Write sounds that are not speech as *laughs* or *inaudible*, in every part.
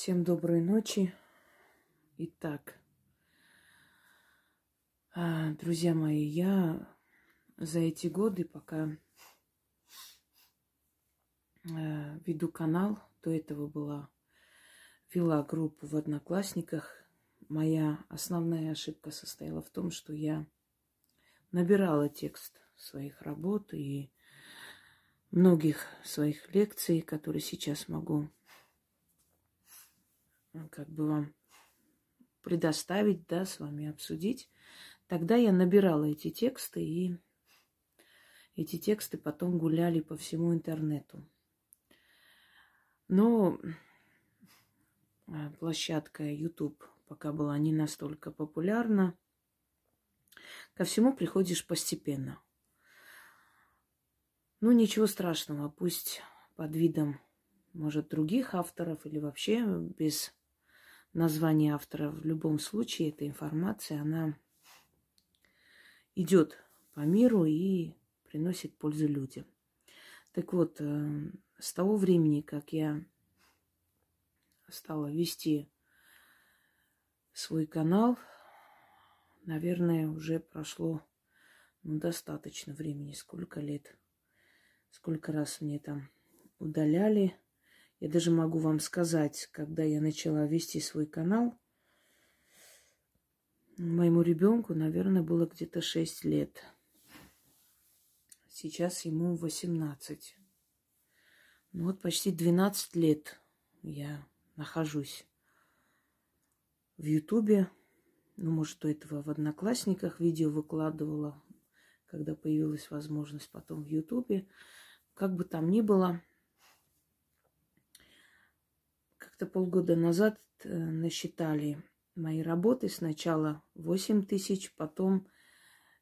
Всем доброй ночи. Итак, а, друзья мои, я за эти годы, пока а, веду канал, до этого была, вела группу в Одноклассниках. Моя основная ошибка состояла в том, что я набирала текст своих работ и многих своих лекций, которые сейчас могу как бы вам предоставить, да, с вами обсудить. Тогда я набирала эти тексты, и эти тексты потом гуляли по всему интернету. Но а, площадка YouTube пока была не настолько популярна. Ко всему приходишь постепенно. Ну, ничего страшного, пусть под видом, может, других авторов или вообще без название автора. В любом случае, эта информация, она идет по миру и приносит пользу людям. Так вот, э, с того времени, как я стала вести свой канал, наверное, уже прошло ну, достаточно времени. Сколько лет, сколько раз мне там удаляли – я даже могу вам сказать, когда я начала вести свой канал, моему ребенку, наверное, было где-то 6 лет. Сейчас ему 18. Ну вот почти 12 лет я нахожусь в Ютубе. Ну, может, до этого в Одноклассниках видео выкладывала, когда появилась возможность потом в Ютубе. Как бы там ни было, как-то полгода назад э, насчитали мои работы. Сначала 8 тысяч, потом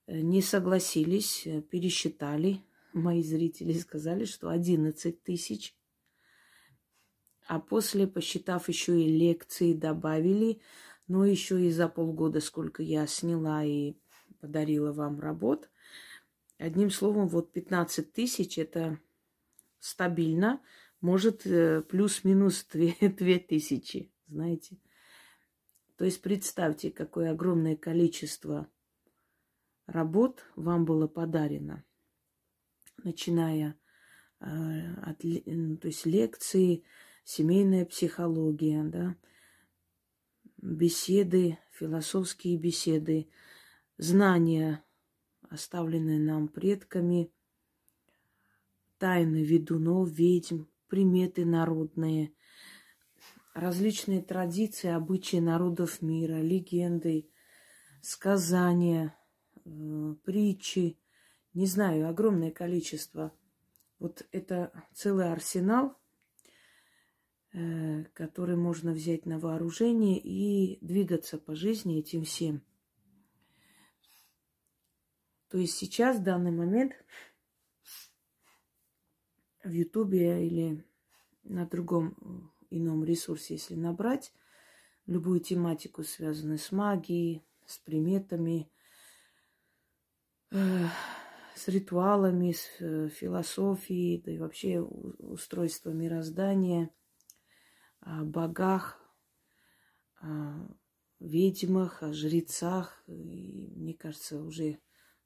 э, не согласились, э, пересчитали. *laughs* Мои зрители сказали, что 11 тысяч. А после, посчитав еще и лекции, добавили, но еще и за полгода, сколько я сняла и подарила вам работ. Одним словом, вот 15 тысяч – это стабильно – может, э, плюс-минус *laughs* две тысячи, знаете. То есть представьте, какое огромное количество работ вам было подарено, начиная э, от то есть лекции, семейная психология, да, беседы, философские беседы, знания, оставленные нам предками, тайны ведунов, ведьм, приметы народные, различные традиции, обычаи народов мира, легенды, сказания, э, притчи, не знаю, огромное количество. Вот это целый арсенал, э, который можно взять на вооружение и двигаться по жизни этим всем. То есть сейчас, в данный момент, в Ютубе или на другом э, ином ресурсе, если набрать любую тематику, связанную с магией, с приметами, э, с ритуалами, с э, философией, да и вообще устройство мироздания, о богах, о ведьмах, о жрецах. И, мне кажется, уже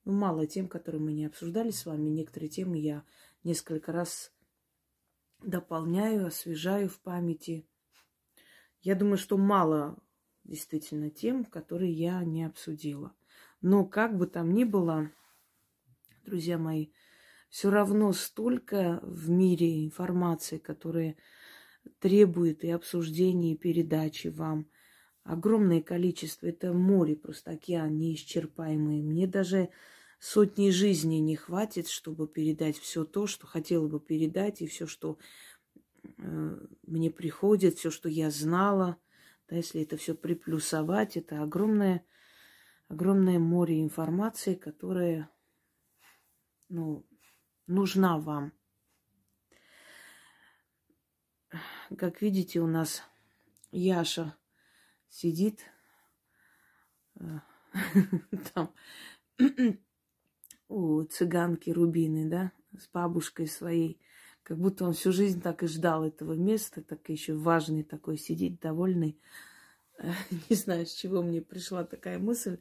ну, мало тем, которые мы не обсуждали с вами. Некоторые темы я несколько раз дополняю, освежаю в памяти. Я думаю, что мало действительно тем, которые я не обсудила. Но как бы там ни было, друзья мои, все равно столько в мире информации, которая требует и обсуждения, и передачи вам. Огромное количество. Это море, просто океан неисчерпаемый. Мне даже сотни жизней не хватит, чтобы передать все то, что хотела бы передать, и все, что э, мне приходит, все, что я знала. Да, если это все приплюсовать, это огромное, огромное море информации, которая ну, нужна вам. Как видите, у нас Яша сидит э, *laughs* там у цыганки Рубины, да, с бабушкой своей, Как будто он всю жизнь так и ждал этого места, так еще важный такой, сидит довольный. *laughs* Не знаю, с чего мне пришла такая мысль.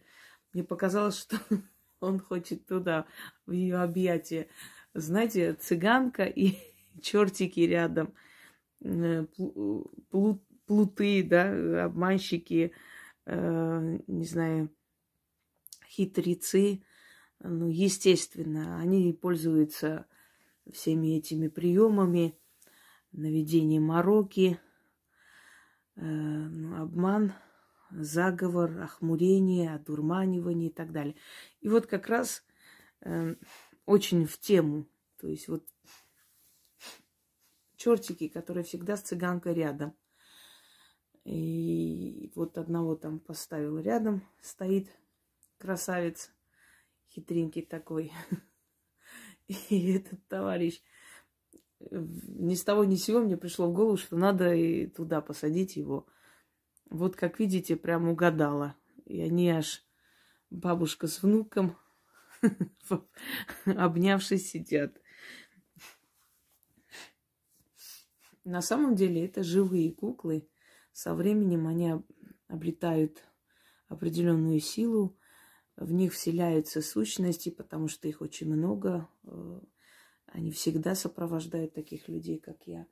Мне показалось, что *laughs* он хочет туда, в ее объятия. Знаете, цыганка и *laughs* чертики рядом, э, плуты, да, обманщики, э, не знаю, хитрецы. Ну, естественно, они пользуются всеми этими приемами, наведение мороки, э, ну, обман, заговор, охмурение, одурманивание и так далее. И вот как раз э, очень в тему, то есть вот чертики, которые всегда с цыганкой рядом. И вот одного там поставил рядом, стоит красавец, хитренький такой. *laughs* И этот товарищ ни с того ни с сего мне пришло в голову, что надо и туда посадить его. Вот, как видите, прям угадала. И они аж бабушка с внуком, *laughs* обнявшись, сидят. На самом деле это живые куклы. Со временем они обретают определенную силу, в них вселяются сущности, потому что их очень много. Э, они всегда сопровождают таких людей, как я.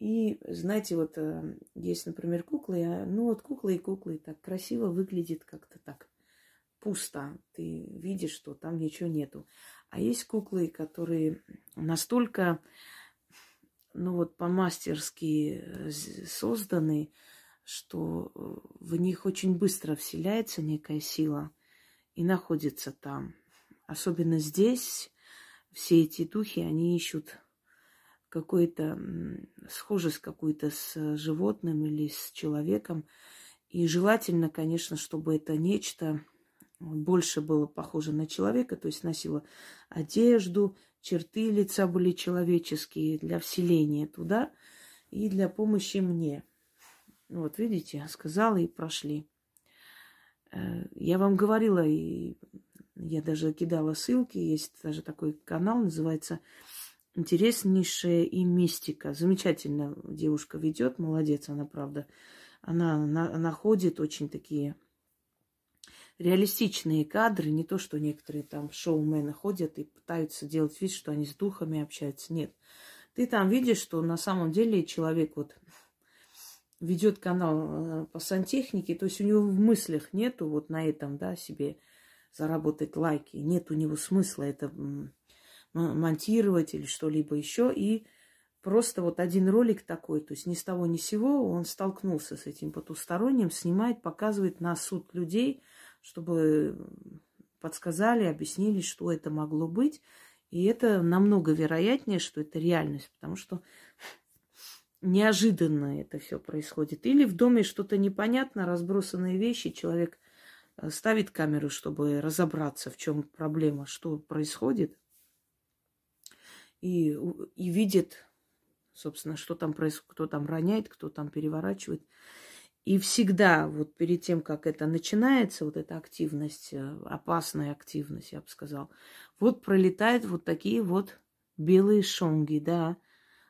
И, знаете, вот э, есть, например, куклы, ну вот куклы и куклы так красиво выглядит как-то так пусто. Ты видишь, что там ничего нету. А есть куклы, которые настолько, ну вот по-мастерски э, созданы, что в них очень быстро вселяется некая сила – и находится там. Особенно здесь все эти духи, они ищут какой-то схожесть какую-то с животным или с человеком. И желательно, конечно, чтобы это нечто больше было похоже на человека, то есть носило одежду, черты лица были человеческие для вселения туда и для помощи мне. Вот видите, сказала и прошли. Э, я вам говорила, и я даже кидала ссылки, есть даже такой канал, называется «Интереснейшая и мистика». Замечательно девушка ведет, молодец она, правда. Она находит очень такие реалистичные кадры, не то, что некоторые там шоумены ходят и пытаются делать вид, что они с духами общаются. Нет. Ты там видишь, что на самом деле человек вот ведет канал э, по сантехнике, то есть у него в мыслях нету вот на этом, да, себе заработать лайки, нет у него смысла это монтировать или что-либо еще, и просто вот один ролик такой, то есть ни с того ни с сего он столкнулся с этим потусторонним, снимает, показывает на суд людей, чтобы подсказали, объяснили, что это могло быть. И это намного вероятнее, что это реальность, потому что неожиданно это все происходит. Или в доме что-то непонятно, разбросанные вещи, человек э, ставит камеру, чтобы разобраться, в чем проблема, что происходит, и, и видит, собственно, что там происходит, кто там роняет, кто там переворачивает. И всегда, вот перед тем, как это начинается, вот эта активность, э, опасная активность, я бы сказал, вот пролетают вот такие вот белые шонги, да,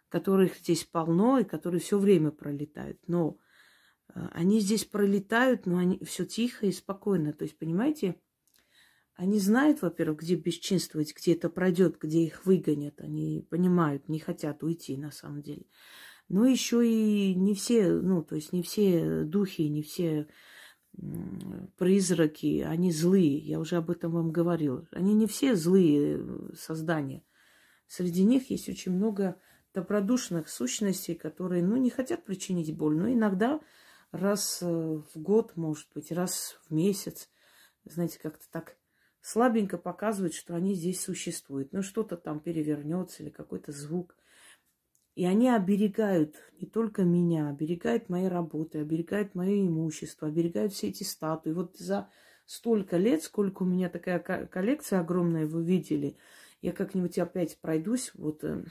которых здесь полно и которые все время пролетают. Но э, они здесь пролетают, но они все тихо и спокойно. То есть, понимаете, они знают, во-первых, где бесчинствовать, где это пройдет, где их выгонят. Они понимают, не хотят уйти на самом деле. Но еще и не все, ну, то есть не все духи, не все призраки, они злые. Я уже об этом вам говорила. Они не все злые э, создания. Среди них есть очень много добродушных сущностей, которые, ну, не хотят причинить боль, но иногда раз э, в год, может быть, раз в месяц, знаете, как-то так слабенько показывают, что они здесь существуют. Ну, что-то там перевернется или какой-то звук. И они оберегают не только меня, оберегают мои работы, оберегают мое имущество, оберегают все эти статуи. Вот за столько лет, сколько у меня такая коллекция огромная, вы видели, я как-нибудь опять пройдусь, вот э,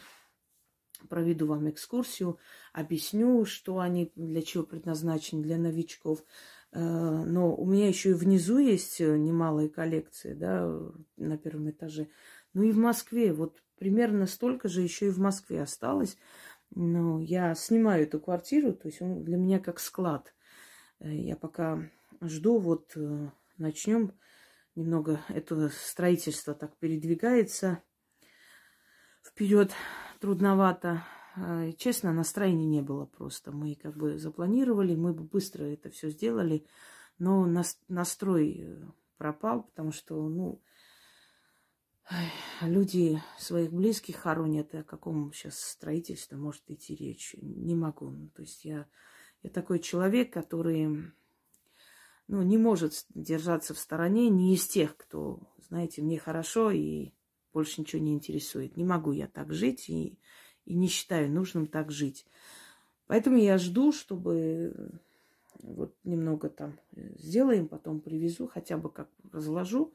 проведу вам экскурсию, объясню, что они для чего предназначены для новичков. Э, но у меня еще и внизу есть немалые коллекции, да, на первом этаже. Ну и в Москве, вот примерно столько же еще и в Москве осталось. Но я снимаю эту квартиру, то есть он для меня как склад. Э, я пока жду, вот э, начнем немного это строительство так передвигается вперед трудновато. А, честно, настроения не было просто. Мы как бы запланировали, мы бы быстро это все сделали, но настрой э, пропал, потому что, ну, люди своих близких хоронят, о каком сейчас строительстве может идти речь. Не могу. Ну, то есть я, я такой человек, который ну, не может держаться в стороне, не из тех, кто, знаете, мне хорошо и больше ничего не интересует. Не могу я так жить и и не считаю нужным так жить. Поэтому я жду, чтобы э, вот немного там э, сделаем, потом привезу, хотя бы как разложу,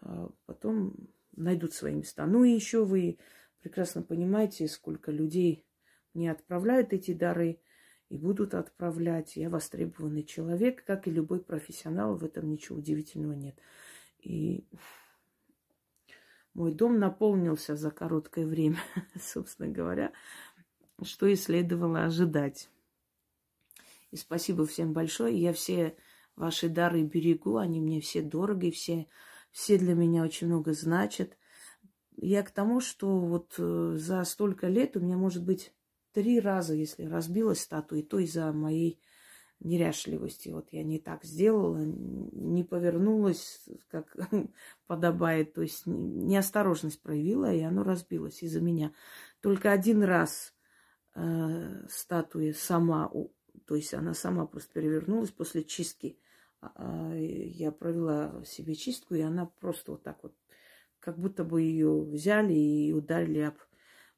а потом найдут свои места. Ну и еще вы прекрасно понимаете, сколько людей мне отправляют эти дары и будут отправлять. Я востребованный человек, как и любой профессионал, в этом ничего удивительного нет. И мой дом наполнился за короткое время, *laughs* собственно говоря, что и следовало ожидать. И спасибо всем большое. Я все ваши дары берегу, они мне все дороги, все, все для меня очень много значат. Я к тому, что вот э, за столько лет у меня, может быть, три раза, если разбилась статуя, то из-за моей неряшливости. Вот я не так сделала, не повернулась, как *laughs* подобает, то есть неосторожность проявила, и оно разбилось из-за меня. Только один раз э, статуя сама, то есть она сама просто перевернулась после чистки. Э, я провела себе чистку, и она просто вот так вот, как будто бы ее взяли и ударили об,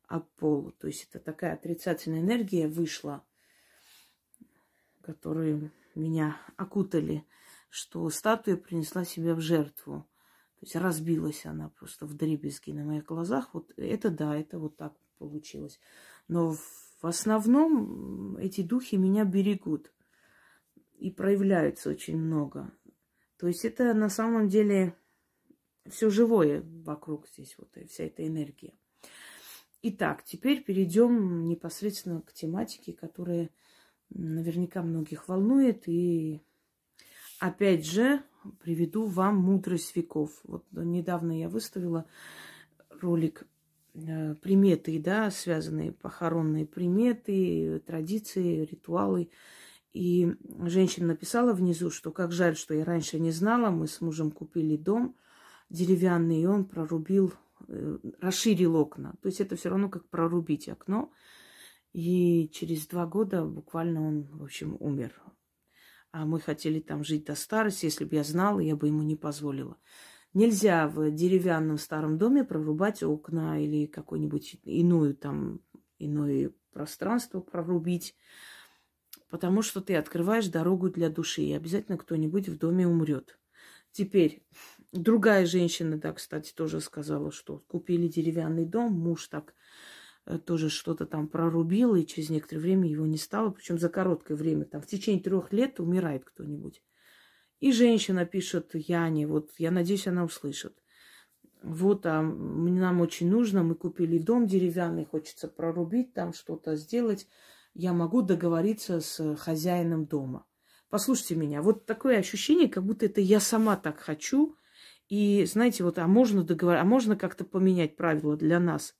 об пол. То есть это такая отрицательная энергия вышла – которые меня окутали, что статуя принесла себя в жертву. То есть разбилась она просто в дребезги на моих глазах. Вот это да, это вот так получилось. Но в основном эти духи меня берегут. И проявляются очень много. То есть это на самом деле все живое вокруг здесь, вот вся эта энергия. Итак, теперь перейдем непосредственно к тематике, которая наверняка многих волнует. И опять же приведу вам мудрость веков. Вот недавно я выставила ролик э, приметы, да, связанные похоронные приметы, традиции, ритуалы. И женщина написала внизу, что как жаль, что я раньше не знала. Мы с мужем купили дом деревянный, и он прорубил, э, расширил окна. То есть это все равно как прорубить окно. И через два года буквально он, в общем, умер. А мы хотели там жить до старости. Если бы я знала, я бы ему не позволила. Нельзя в деревянном старом доме прорубать окна или какое-нибудь иную там, иное пространство прорубить, потому что ты открываешь дорогу для души, и обязательно кто-нибудь в доме умрет. Теперь другая женщина, да, кстати, тоже сказала, что купили деревянный дом, муж так тоже что-то там прорубил, и через некоторое время его не стало, причем за короткое время, там в течение трех лет умирает кто-нибудь. И женщина пишет Яне, вот я надеюсь, она услышит. Вот, а нам очень нужно, мы купили дом деревянный, хочется прорубить там что-то сделать. Я могу договориться с хозяином дома. Послушайте меня, вот такое ощущение, как будто это я сама так хочу. И знаете, вот, а можно договориться, а можно как-то поменять правила для нас –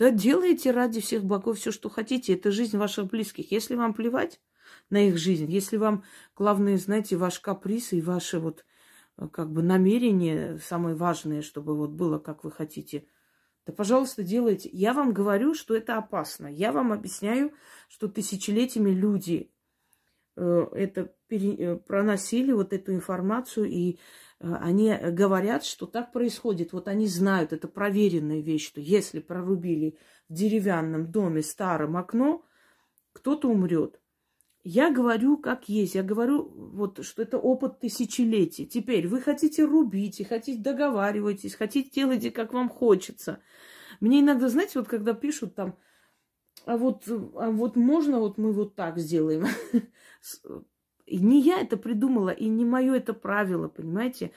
да делайте ради всех богов все, что хотите. Это жизнь ваших близких. Если вам плевать на их жизнь, если вам главное, знаете, ваш каприз и ваше вот э, как бы намерение самое важное, чтобы вот было, как вы хотите, да, пожалуйста, делайте. Я вам говорю, что это опасно. Я вам объясняю, что тысячелетиями люди это пере, э, проносили, вот эту информацию, и Э, они говорят, что так происходит. Вот они знают, это проверенная вещь, что если прорубили в деревянном доме старом окно, кто-то умрет. Я говорю, как есть. Я говорю, вот, что это опыт тысячелетий. Теперь вы хотите рубить, хотите договаривайтесь, хотите делайте, как вам хочется. Мне иногда, знаете, вот когда пишут там, а вот, а вот можно вот мы вот так сделаем. *laughs* И не я это придумала, и не мое это правило, понимаете?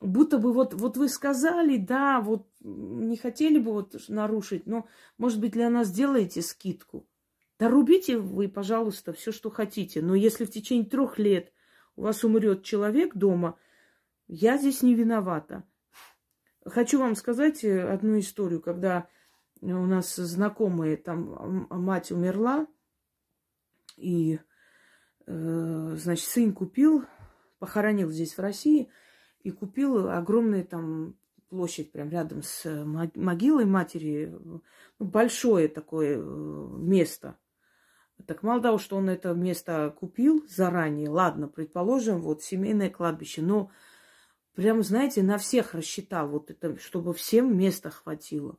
будто бы вот, вот вы сказали, да, вот не хотели бы вот нарушить, но, может быть, для нас сделаете скидку. Да рубите вы, пожалуйста, все, что хотите. Но если в течение трех лет у вас умрет человек дома, я здесь не виновата. Хочу вам сказать э, одну историю, когда у нас знакомые, там мать умерла, и, э, значит, сын купил, похоронил здесь в России, и купил огромную там площадь прям рядом с могилой матери, ну, большое такое э, место. Так мало того, что он это место купил заранее, ладно, предположим, вот семейное кладбище, но прям, знаете, на всех рассчитал вот это, чтобы всем места хватило.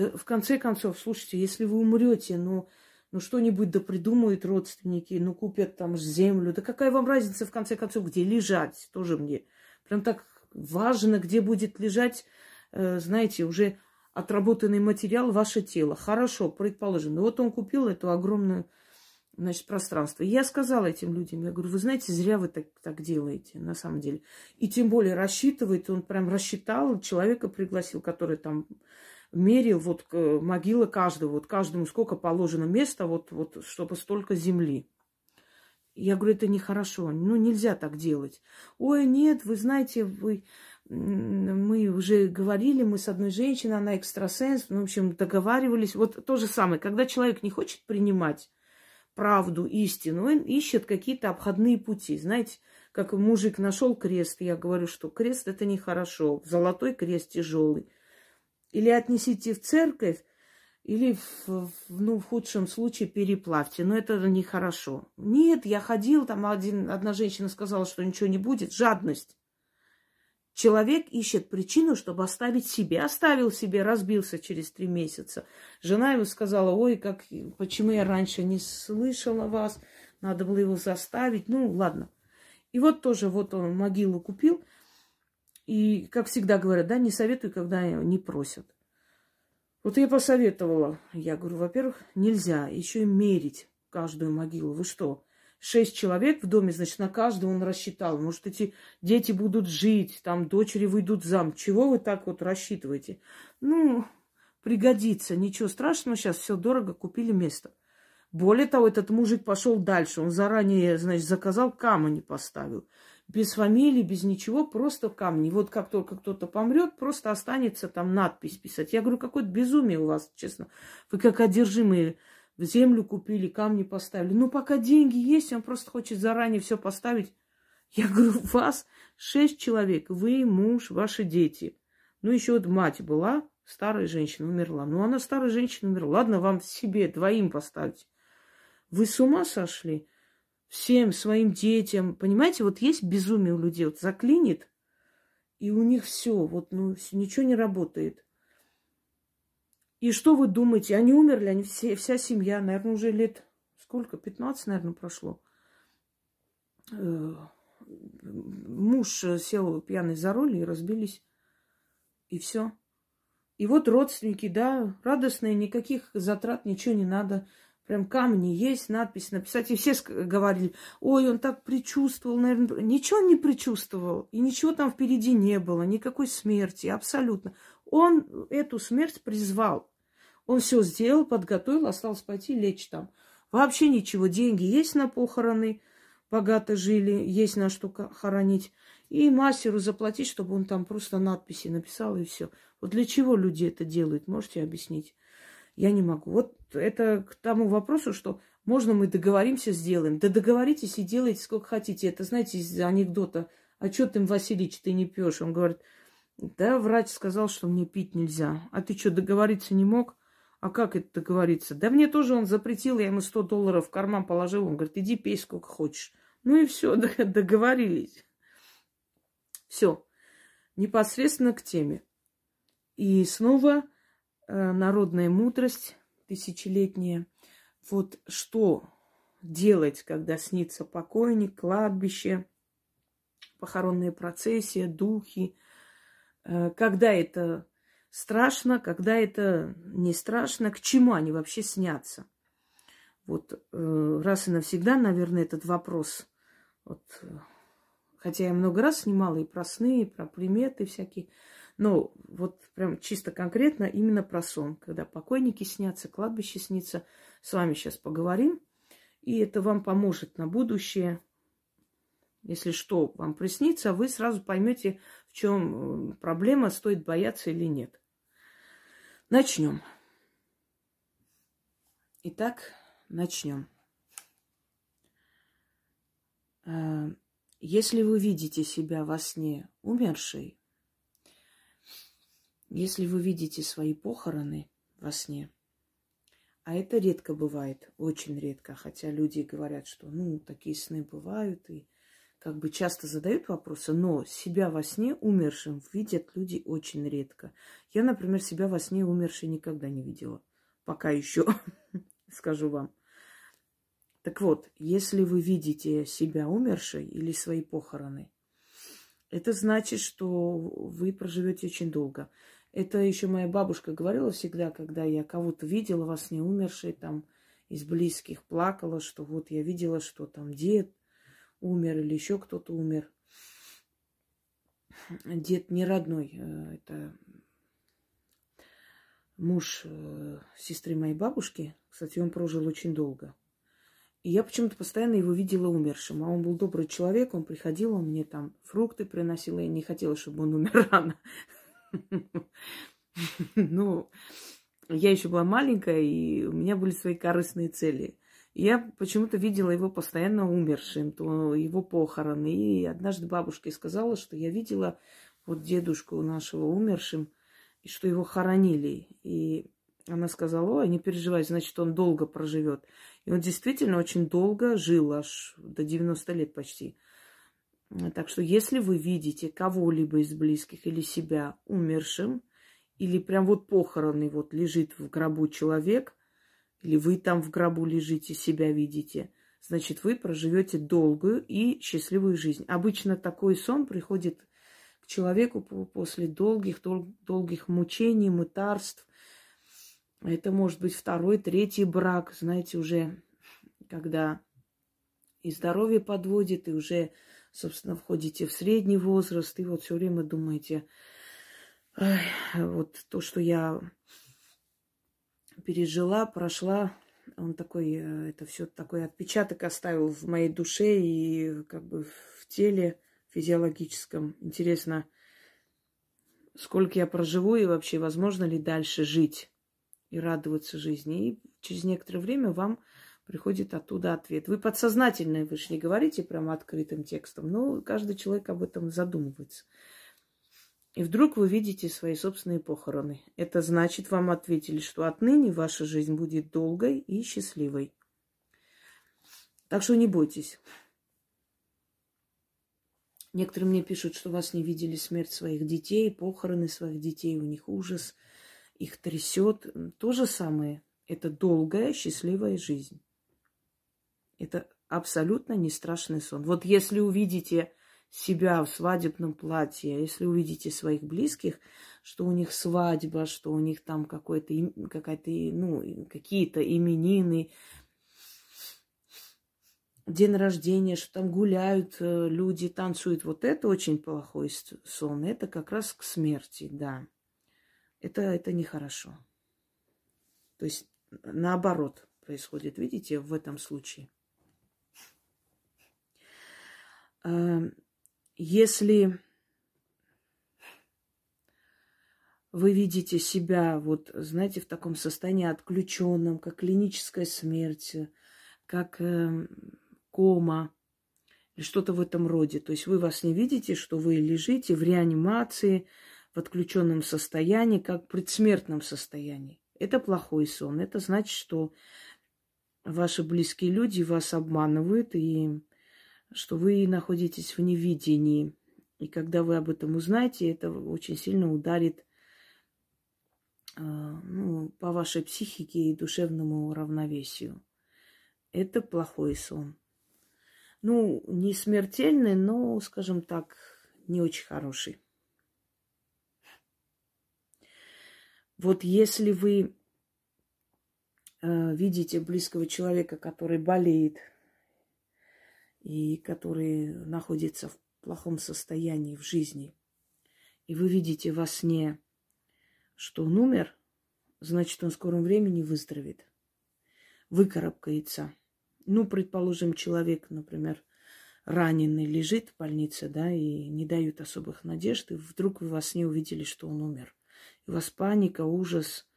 Да, в конце концов, слушайте, если вы умрете, ну, ну что-нибудь да придумают родственники, ну купят там землю, да какая вам разница в конце концов, где лежать, тоже мне. Прям так важно, где будет лежать, э, знаете, уже отработанный материал, ваше тело. Хорошо, предположим. Ну вот он купил эту огромную значит, пространство. И я сказала этим людям, я говорю, вы знаете, зря вы так, так делаете, на самом деле. И тем более рассчитывает, он прям рассчитал, человека пригласил, который там мерил вот могила каждого, вот каждому сколько положено места, вот, вот чтобы столько земли. Я говорю, это нехорошо, ну нельзя так делать. Ой, нет, вы знаете, вы, мы уже говорили, мы с одной женщиной, она экстрасенс, ну, в общем, договаривались. Вот то же самое, когда человек не хочет принимать правду, истину. Он ищет какие-то обходные пути. Знаете, как мужик нашел крест, я говорю, что крест это нехорошо, золотой крест тяжелый. Или отнесите в церковь, или в, ну, в худшем случае переплавьте. Но это нехорошо. Нет, я ходил, там один, одна женщина сказала, что ничего не будет. Жадность. Человек ищет причину, чтобы оставить себе. Оставил себе, разбился через три месяца. Жена ему сказала, ой, как, почему я раньше не слышала вас, надо было его заставить. Ну, ладно. И вот тоже вот он могилу купил. И, как всегда говорят, да, не советую, когда не просят. Вот я посоветовала. Я говорю, во-первых, нельзя еще и мерить каждую могилу. Вы что? шесть человек в доме, значит, на каждого он рассчитал. Может, эти дети будут жить, там дочери выйдут зам. Чего вы так вот рассчитываете? Ну, пригодится, ничего страшного, сейчас все дорого, купили место. Более того, этот мужик пошел дальше. Он заранее, значит, заказал камни поставил. Без фамилии, без ничего, просто камни. Вот как только кто-то помрет, просто останется там надпись писать. Я говорю, какое-то безумие у вас, честно. Вы как одержимые землю купили, камни поставили. Ну, пока деньги есть, он просто хочет заранее все поставить. Я говорю, вас шесть человек, вы, муж, ваши дети. Ну, еще вот мать была, старая женщина умерла. Ну, она старая женщина умерла. Ладно, вам себе двоим поставить. Вы с ума сошли? Всем своим детям. Понимаете, вот есть безумие у людей. Вот заклинит, и у них все, вот, ну, ничего не работает. И что вы думаете? Они умерли, они все, вся семья, наверное, уже лет сколько? 15, наверное, прошло. Э, муж сел пьяный за руль и разбились. И все. И вот родственники, да, радостные, никаких затрат, ничего не надо. Прям камни есть, надпись написать. И все говорили, ой, он так предчувствовал, наверное. Ничего он не предчувствовал. И ничего там впереди не было, никакой смерти, абсолютно. Он эту смерть призвал. Он все сделал, подготовил, осталось пойти лечь там. Вообще ничего, деньги есть на похороны, богато жили, есть на что хоронить. И мастеру заплатить, чтобы он там просто надписи написал и все. Вот для чего люди это делают, можете объяснить? Я не могу. Вот это к тому вопросу, что можно мы договоримся, сделаем. Да договоритесь и делайте сколько хотите. Это, знаете, из анекдота. А что ты, Васильевич, ты не пьешь? Он говорит, да, врач сказал, что мне пить нельзя. А ты что, договориться не мог? А как это договориться? Да мне тоже он запретил, я ему 100 долларов в карман положил. Он говорит, иди пей сколько хочешь. Ну и все, *laughs* договорились. Все. Непосредственно к теме. И снова э, народная мудрость тысячелетняя. Вот что делать, когда снится покойник, кладбище, похоронная процессия, духи. Э, когда это страшно, когда это не страшно, к чему они вообще снятся. Вот э, раз и навсегда, наверное, этот вопрос вот, э, Хотя я много раз снимала и про сны, и про приметы всякие. Но вот прям чисто конкретно именно про сон. Когда покойники снятся, кладбище снится. С вами сейчас поговорим. И это вам поможет на будущее. Если что вам приснится, вы сразу поймете, в чем э, проблема, стоит бояться или нет. Начнем. Итак, начнем. Э, если вы видите себя во сне умершей, если вы видите свои похороны во сне, а это редко бывает, очень редко, хотя люди говорят, что ну, такие сны бывают, и как бы часто задают вопросы, но себя во сне умершим видят люди очень редко. Я, например, себя во сне умершей никогда не видела. Пока еще, *laughs* скажу вам. Так вот, если вы видите себя умершей или свои похороны, это значит, что вы проживете очень долго. Это еще моя бабушка говорила всегда, когда я кого-то видела во сне умершей, там, из близких, плакала, что вот я видела, что там дед умер или еще кто-то умер. Дед не родной, э, это муж э, сестры моей бабушки. Кстати, он прожил очень долго. И я почему-то постоянно его видела умершим. А он был добрый человек, он приходил, он мне там фрукты приносил. Я не хотела, чтобы он умер рано. *laughs* Ну, я еще была маленькая, и у меня были свои корыстные цели. Я почему-то видела его постоянно умершим, то его похороны. И однажды бабушке сказала, что я видела вот дедушку нашего умершим, и что его хоронили. И она сказала, ой, не переживай, значит, он долго проживет. И он действительно очень долго жил, аж до 90 лет почти. Так что если вы видите кого-либо из близких или себя умершим, или прям вот похороны, вот лежит в гробу человек, или вы там в гробу лежите, себя видите, значит, вы проживете долгую и счастливую жизнь. Обычно такой сон приходит к человеку после долгих, дол- долгих мучений, мытарств, это может быть второй, третий брак, знаете, уже когда и здоровье подводит, и уже, собственно, входите в средний возраст, и вот все время думаете, вот то, что я пережила, прошла, он такой, э, это все такой отпечаток оставил в моей душе и как бы в теле физиологическом. Интересно, сколько я проживу и вообще возможно ли дальше жить и радоваться жизни. И через некоторое время вам приходит оттуда ответ. Вы подсознательно, вы же не говорите прямо открытым текстом, но каждый человек об этом задумывается. И вдруг вы видите свои собственные похороны. Это значит, вам ответили, что отныне ваша жизнь будет долгой и счастливой. Так что не бойтесь. Некоторые мне пишут, что вас не видели смерть своих детей, похороны своих детей, у них ужас – их трясет. То же самое. Это долгая, счастливая жизнь. Это абсолютно не страшный сон. Вот если увидите себя в свадебном платье, если увидите своих близких, что у них свадьба, что у них там какой-то, какая-то, ну, какие-то именины, день рождения, что там гуляют э, люди, танцуют, вот это очень плохой сон. Это как раз к смерти, да это, это нехорошо. То есть наоборот происходит, видите, в этом случае. Если вы видите себя, вот, знаете, в таком состоянии отключенном, как клиническая смерть, как э, кома или что-то в этом роде. То есть вы вас не видите, что вы лежите в реанимации, в отключенном состоянии, как в предсмертном состоянии. Это плохой сон. Это значит, что ваши близкие люди вас обманывают, и что вы находитесь в невидении. И когда вы об этом узнаете, это очень сильно ударит э, ну, по вашей психике и душевному равновесию. Это плохой сон. Ну, не смертельный, но, скажем так, не очень хороший. Вот если вы э, видите близкого человека, который болеет и который находится в плохом состоянии в жизни, и вы видите во сне, что он умер, значит, он в скором времени выздоровеет, выкарабкается. Ну, предположим, человек, например, раненый лежит в больнице, да, и не дают особых надежд, и вдруг вы во сне увидели, что он умер. И у вас паника, ужас,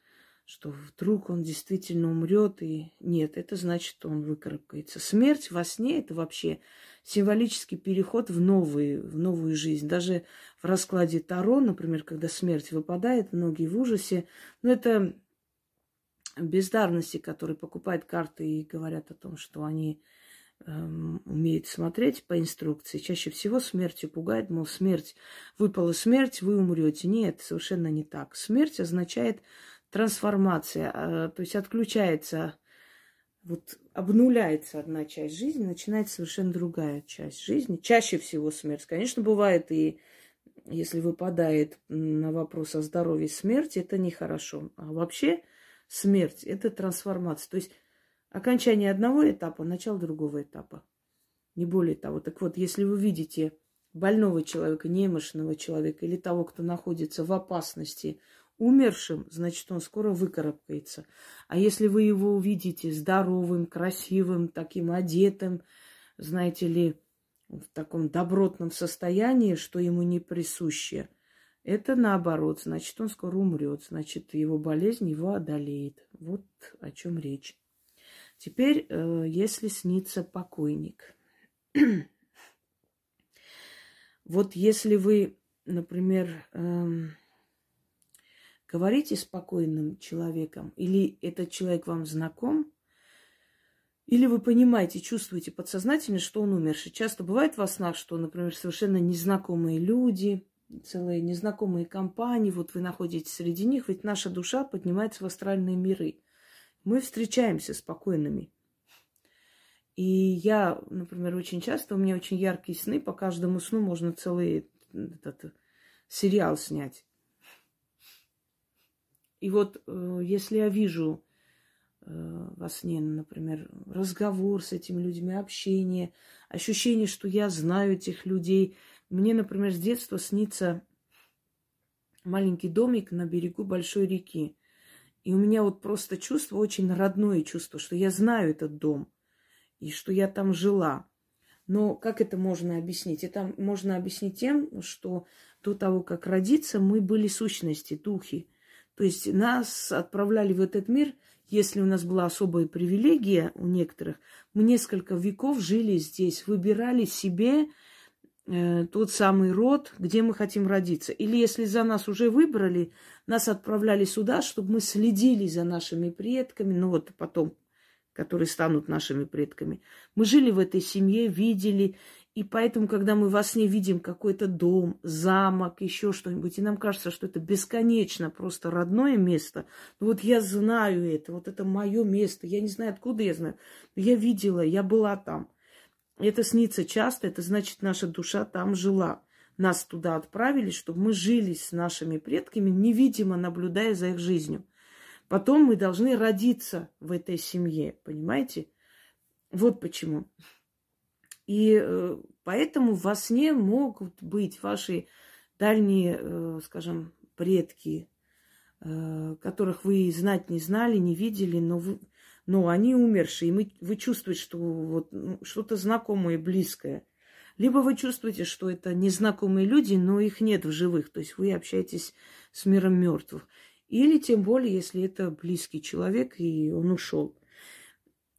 что вдруг он действительно умрет, и нет, это значит, он выкарабкается. Смерть во сне – это вообще символический переход в, новый, в новую жизнь. Даже в раскладе Таро, например, когда смерть выпадает, многие в ужасе, но это бездарности, которые покупают карты и говорят о том, что они эм, умеют смотреть по инструкции. Чаще всего смертью пугает, мол, смерть, выпала смерть, вы умрете. Нет, совершенно не так. Смерть означает трансформация, а, то есть отключается, вот обнуляется одна часть жизни, начинается совершенно другая часть жизни. Чаще всего смерть. Конечно, бывает и если выпадает на вопрос о здоровье смерти, это нехорошо. А вообще смерть – это трансформация. То есть окончание одного этапа, начало другого этапа. Не более того. Так вот, если вы видите больного человека, немощного человека или того, кто находится в опасности умершим, значит, он скоро выкарабкается. А если вы его увидите здоровым, красивым, таким одетым, знаете ли, в таком добротном состоянии, что ему не присуще, это наоборот, значит, он скоро умрет, значит, его болезнь его одолеет. Вот о чем речь. Теперь, э, если снится покойник. *clears throat* вот если вы, например, эм, говорите спокойным человеком, или этот человек вам знаком, или вы понимаете, чувствуете подсознательно, что он умерший. Часто бывает во снах, что, например, совершенно незнакомые люди, целые незнакомые компании, вот вы находитесь среди них, ведь наша душа поднимается в астральные миры. Мы встречаемся спокойными. И я, например, очень часто, у меня очень яркие сны, по каждому сну можно целый этот, сериал снять. И вот э, если я вижу э, во сне, например, разговор с этими людьми, общение, ощущение, что я знаю этих людей. Мне, например, с детства снится маленький домик на берегу большой реки. И у меня вот просто чувство, очень родное чувство, что я знаю этот дом и что я там жила. Но как это можно объяснить? Это можно объяснить тем, что до того, как родиться, мы были сущности, духи. То есть нас отправляли в этот мир, если у нас была особая привилегия у некоторых, мы несколько веков жили здесь, выбирали себе э, тот самый род, где мы хотим родиться. Или если за нас уже выбрали, нас отправляли сюда, чтобы мы следили за нашими предками, ну вот потом, которые станут нашими предками. Мы жили в этой семье, видели, и поэтому, когда мы во сне видим какой-то дом, замок, еще что-нибудь, и нам кажется, что это бесконечно просто родное место, ну вот я знаю это, вот это мое место, я не знаю, откуда я знаю, но я видела, я была там. Это снится часто, это значит, наша душа там жила. Нас туда отправили, чтобы мы жили с нашими предками, невидимо наблюдая за их жизнью. Потом мы должны родиться в этой семье, понимаете? Вот почему. И э, поэтому во сне могут быть ваши дальние, э, скажем, предки, э, которых вы знать не знали, не видели, но, вы, но они умершие, и мы, вы чувствуете, что вот ну, что-то знакомое, близкое. Либо вы чувствуете, что это незнакомые люди, но их нет в живых, то есть вы общаетесь с миром мертвых. Или тем более, если это близкий человек, и он ушел.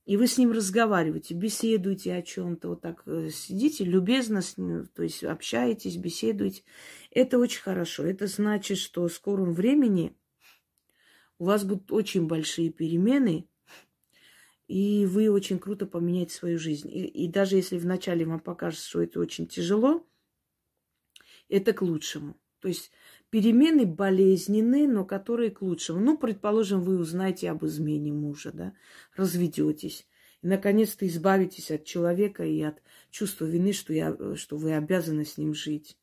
И вы с ним разговариваете, беседуете о чем-то, вот так э, сидите любезно с ним, то есть общаетесь, беседуете. Это очень хорошо. Это значит, что в скором времени у вас будут очень большие перемены, и вы очень круто поменяете свою жизнь. И, и даже если вначале вам покажется, что это очень тяжело, это к лучшему. То есть перемены болезненные, но которые к лучшему. Ну, предположим, вы узнаете об измене мужа, да, разведетесь. И, наконец-то, избавитесь от человека и от чувства вины, что, я, что вы обязаны с ним жить.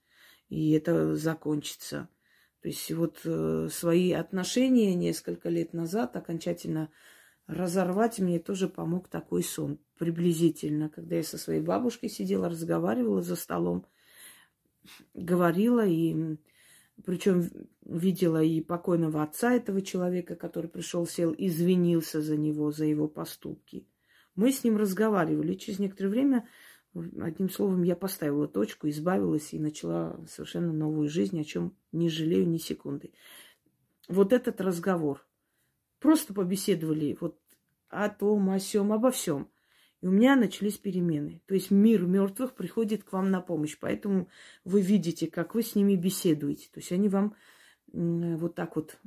И это закончится. То есть вот э, свои отношения несколько лет назад окончательно разорвать мне тоже помог такой сон. Приблизительно, когда я со своей бабушкой сидела, разговаривала за столом. говорила, и причем видела и покойного отца этого человека, который пришел, сел, извинился за него, за его поступки. Мы с ним разговаривали. Через некоторое время, одним словом, я поставила точку, избавилась и начала совершенно новую жизнь, о чем не жалею ни секунды. Вот этот разговор. Просто побеседовали вот о том, о сем, обо всем. И у меня начались перемены. То есть мир мертвых приходит к вам на помощь. Поэтому вы видите, как вы с ними беседуете. То есть они вам вот так вот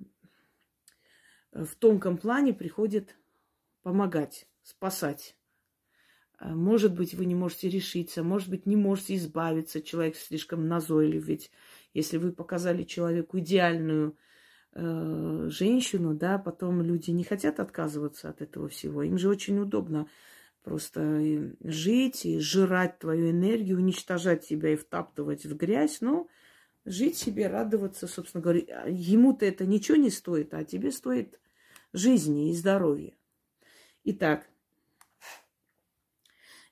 в тонком плане приходят помогать, спасать. А, может быть, вы не можете решиться, может быть, не можете избавиться, человек слишком назойлив. Ведь если вы показали человеку идеальную э, женщину, да, потом люди не хотят отказываться от этого всего. Им же очень удобно просто жить и жрать твою энергию, уничтожать себя и втаптывать в грязь, но жить себе, радоваться, собственно говоря. Ему-то это ничего не стоит, а тебе стоит жизни и здоровья. Итак,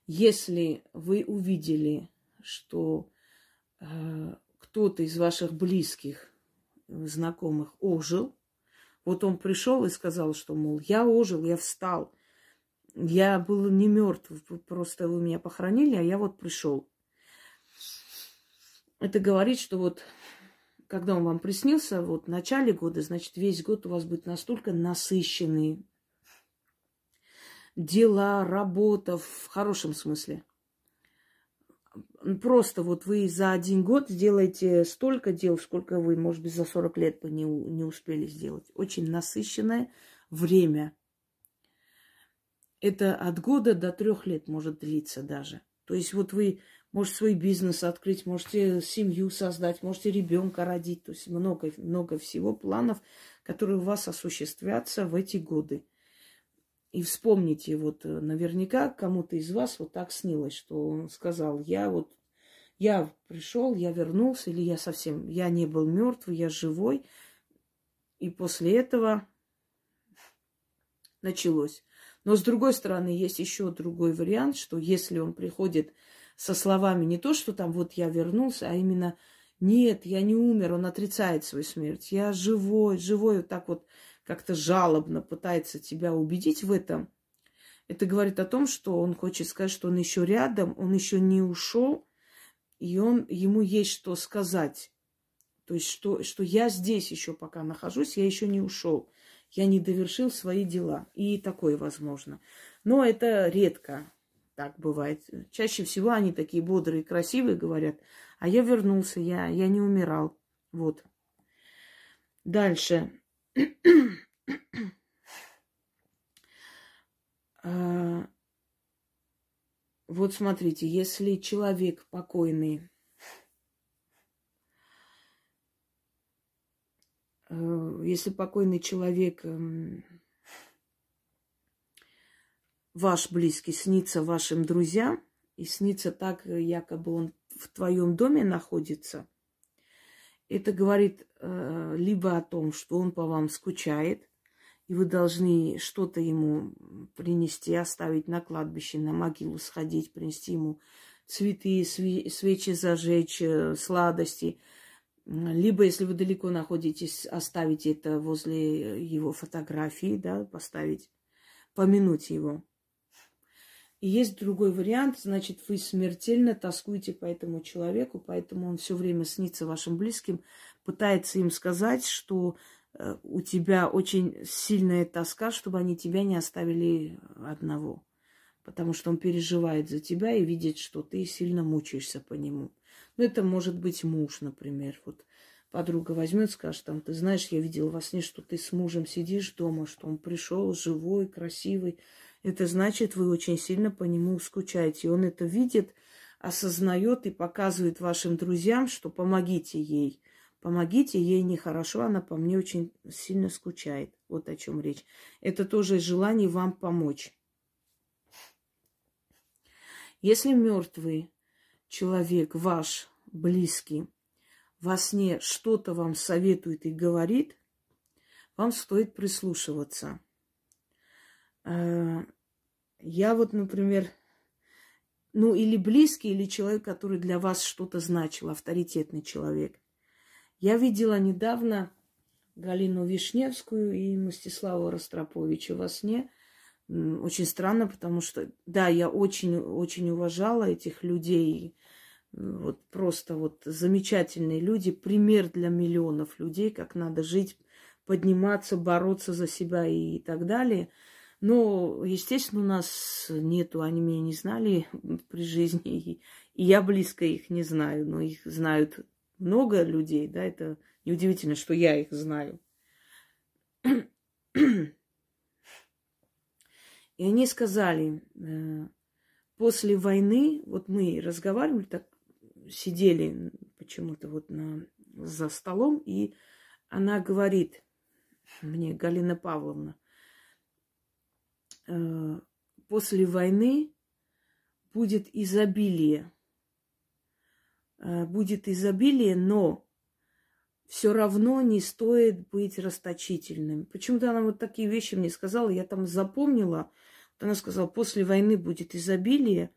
если вы увидели, что э, кто-то из ваших близких, знакомых ожил, вот он пришел и сказал, что, мол, я ожил, я встал, я был не мертв, просто вы меня похоронили, а я вот пришел. Это говорит, что вот когда он вам приснился, вот в начале года, значит, весь год у вас будет настолько насыщенный. Дела, работа в хорошем смысле. Просто вот вы за один год сделаете столько дел, сколько вы, может быть, за 40 лет бы не, не успели сделать. Очень насыщенное время – это от года до трех лет может длиться даже. То есть вот вы можете свой бизнес открыть, можете семью создать, можете ребенка родить. То есть много, много всего планов, которые у вас осуществятся в эти годы. И вспомните, вот э, наверняка кому-то из вас вот так снилось, что он сказал, я вот, я пришел, я вернулся, или я совсем, я не был мертвый, я живой. И после этого началось. Но с другой стороны, есть еще другой вариант, что если он приходит со словами не то, что там вот я вернулся, а именно нет, я не умер, он отрицает свою смерть, я живой, живой, вот так вот как-то жалобно пытается тебя убедить в этом, это говорит о том, что он хочет сказать, что он еще рядом, он еще не ушел, и он, ему есть что сказать. То есть, что, что я здесь еще пока нахожусь, я еще не ушел я не довершил свои дела. И такое возможно. Но это редко так бывает. Чаще всего они такие бодрые, красивые говорят, а я вернулся, я, я не умирал. Вот. Дальше. *clears throat* А, вот смотрите, если человек покойный если покойный человек, эм, ваш близкий, снится вашим друзьям, и снится так, э, якобы он в твоем доме находится, это говорит э, либо о том, что он по вам скучает, и вы должны что-то ему принести, оставить на кладбище, на могилу сходить, принести ему цветы, свечи зажечь, сладости – либо, если вы далеко находитесь, оставить это возле его фотографии, да, поставить, помянуть его. И есть другой вариант, значит, вы смертельно тоскуете по этому человеку, поэтому он все время снится вашим близким, пытается им сказать, что э, у тебя очень сильная тоска, чтобы они тебя не оставили одного. Потому что он переживает за тебя и видит, что ты сильно мучаешься по нему. Ну, это может быть муж, например. Вот подруга возьмет, скажет, там, ты знаешь, я видела во сне, что ты с мужем сидишь дома, что он пришел живой, красивый. Это значит, вы очень сильно по нему скучаете. И он это видит, осознает и показывает вашим друзьям, что помогите ей. Помогите ей нехорошо, она по мне очень сильно скучает. Вот о чем речь. Это тоже желание вам помочь. Если мертвый человек, ваш близкий, во сне что-то вам советует и говорит, вам стоит прислушиваться. Э, я вот, например, ну, или близкий, или человек, который для вас что-то значил, авторитетный человек. Я видела недавно Галину Вишневскую и Мстислава Ростроповича во сне. Очень странно, потому что, да, я очень, очень уважала этих людей. Вот просто вот замечательные люди, пример для миллионов людей, как надо жить, подниматься, бороться за себя и так далее – но, естественно, у нас нету, они меня не знали *laughs* при жизни, и я близко их не знаю, но их знают много людей, да, это неудивительно, что я их знаю. *clears throat* И они сказали, э, после войны, вот мы разговаривали, так сидели почему-то вот на, за столом, и она говорит мне, Галина Павловна, Э, после войны будет изобилие. Э, будет изобилие, но все равно не стоит быть расточительным. Почему-то она вот такие вещи мне сказала, я там запомнила. Она сказала, после войны будет изобилие,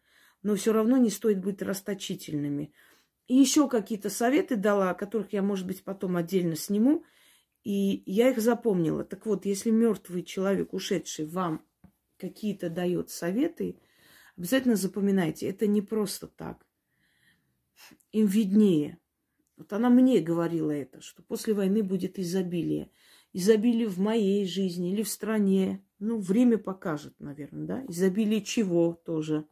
но все равно не стоит быть расточительными. И еще какие-то советы дала, о которых я, может быть, потом отдельно сниму. И я их запомнила. Так вот, если мертвый человек, ушедший вам какие-то дает советы, обязательно запоминайте, это не просто так. Им виднее. Вот она мне говорила это, что после войны будет изобилие. Изобилие в моей жизни или в стране. Ну, время покажет, наверное, да? Изобилие чего тоже.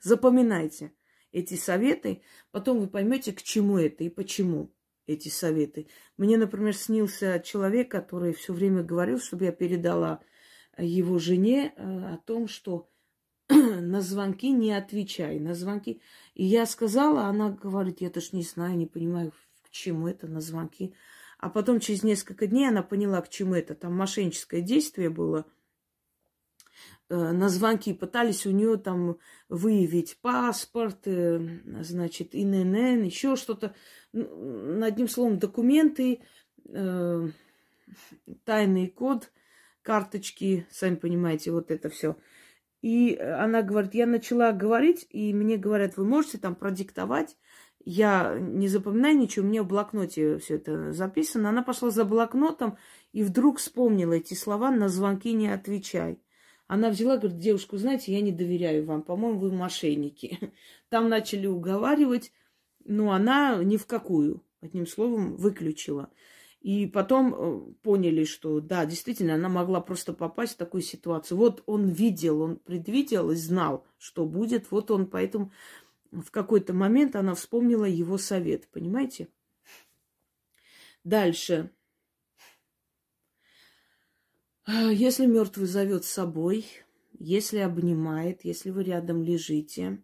Запоминайте эти советы, потом вы поймете, к чему это и почему эти советы. Мне, например, снился человек, который все время говорил, чтобы я передала его жене э, о том, что *clears throat* на звонки не отвечай, на звонки. И я сказала, она говорит, я даже не знаю, не понимаю, к чему это на звонки. А потом через несколько дней она поняла, к чему это. Там мошенническое действие было. Э, на звонки пытались у нее там выявить паспорт, э, значит, ИНН, еще что-то. Одним словом, документы, тайный код – карточки, сами понимаете, вот это все. И она говорит, я начала говорить, и мне говорят, вы можете там продиктовать. Я не запоминаю ничего, у меня в блокноте все это записано. Она пошла за блокнотом и вдруг вспомнила эти слова «на звонки не отвечай». Она взяла, говорит, девушку, знаете, я не доверяю вам, по-моему, вы мошенники. *laughs* Там начали уговаривать, но она ни в какую, одним словом, выключила. И потом э, поняли, что да, действительно, она могла просто попасть в такую ситуацию. Вот он видел, он предвидел и знал, что будет. Вот он поэтому в какой-то момент она вспомнила его совет, понимаете? Дальше. А, если мертвый зовет с собой, если обнимает, если вы рядом лежите,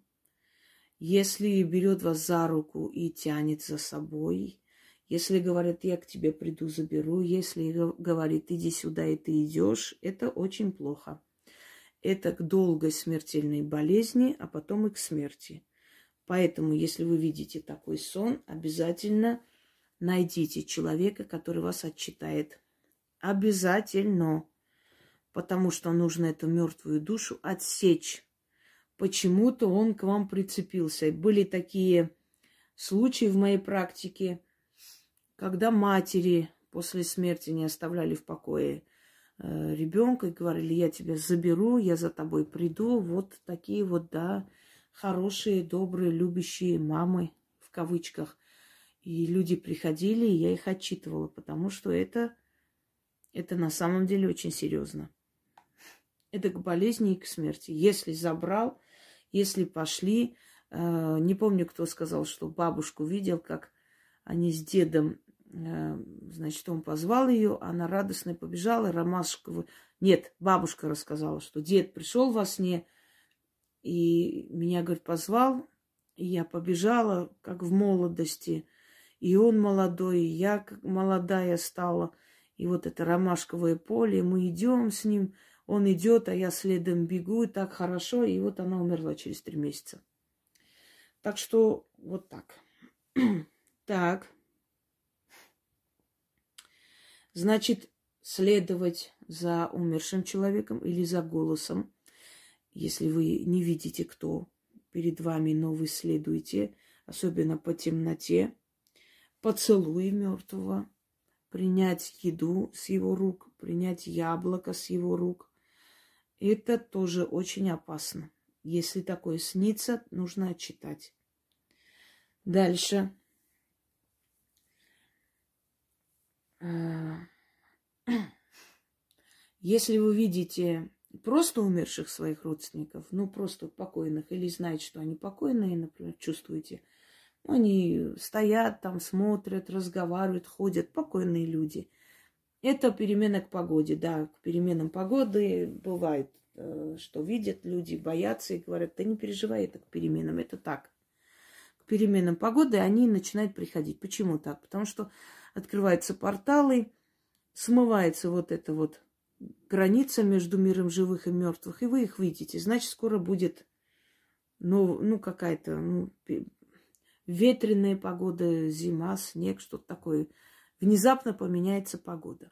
если берет вас за руку и тянет за собой, если говорит, я к тебе приду, заберу, если говорит, иди сюда, и ты идешь, это очень плохо. Это к долгой смертельной болезни, а потом и к смерти. Поэтому, если вы видите такой сон, обязательно найдите человека, который вас отчитает. Обязательно. Потому что нужно эту мертвую душу отсечь. Почему-то он к вам прицепился. Были такие случаи в моей практике – когда матери после смерти не оставляли в покое э, ребенка и говорили, я тебя заберу, я за тобой приду. Вот такие вот, да, хорошие, добрые, любящие мамы, в кавычках. И люди приходили, и я их отчитывала, потому что это, это на самом деле очень серьезно. Это к болезни и к смерти. Если забрал, если пошли, э, не помню, кто сказал, что бабушку видел, как они с дедом Э, значит, он позвал ее, она радостно побежала, Ромашка... Нет, бабушка рассказала, что дед пришел во сне, и меня, говорит, позвал, и я побежала, как в молодости. И он молодой, и я молодая стала. И вот это ромашковое поле, мы идем с ним, он идет, а я следом бегу, и так хорошо. И вот она умерла через три месяца. Так что вот так. *clears throat* так. Значит, следовать за умершим человеком или за голосом. Если вы не видите, кто перед вами, но вы следуете, особенно по темноте, поцелуй мертвого, принять еду с его рук, принять яблоко с его рук. Это тоже очень опасно. Если такое снится, нужно отчитать. Дальше. А, *clears throat* если вы видите просто умерших своих родственников, ну просто покойных, или знаете, что они покойные, например, чувствуете, они стоят там, смотрят, разговаривают, ходят, покойные люди. Это перемена к погоде, да, к переменам погоды бывает, э, что видят люди, боятся и говорят, да не переживай это к переменам, это так. К переменам погоды они начинают приходить. Почему так? Потому что открываются порталы, смывается вот эта вот граница между миром живых и мертвых, и вы их видите. Значит, скоро будет ну, ну какая-то ну, ветреная погода, зима, снег, что-то такое. Внезапно поменяется погода.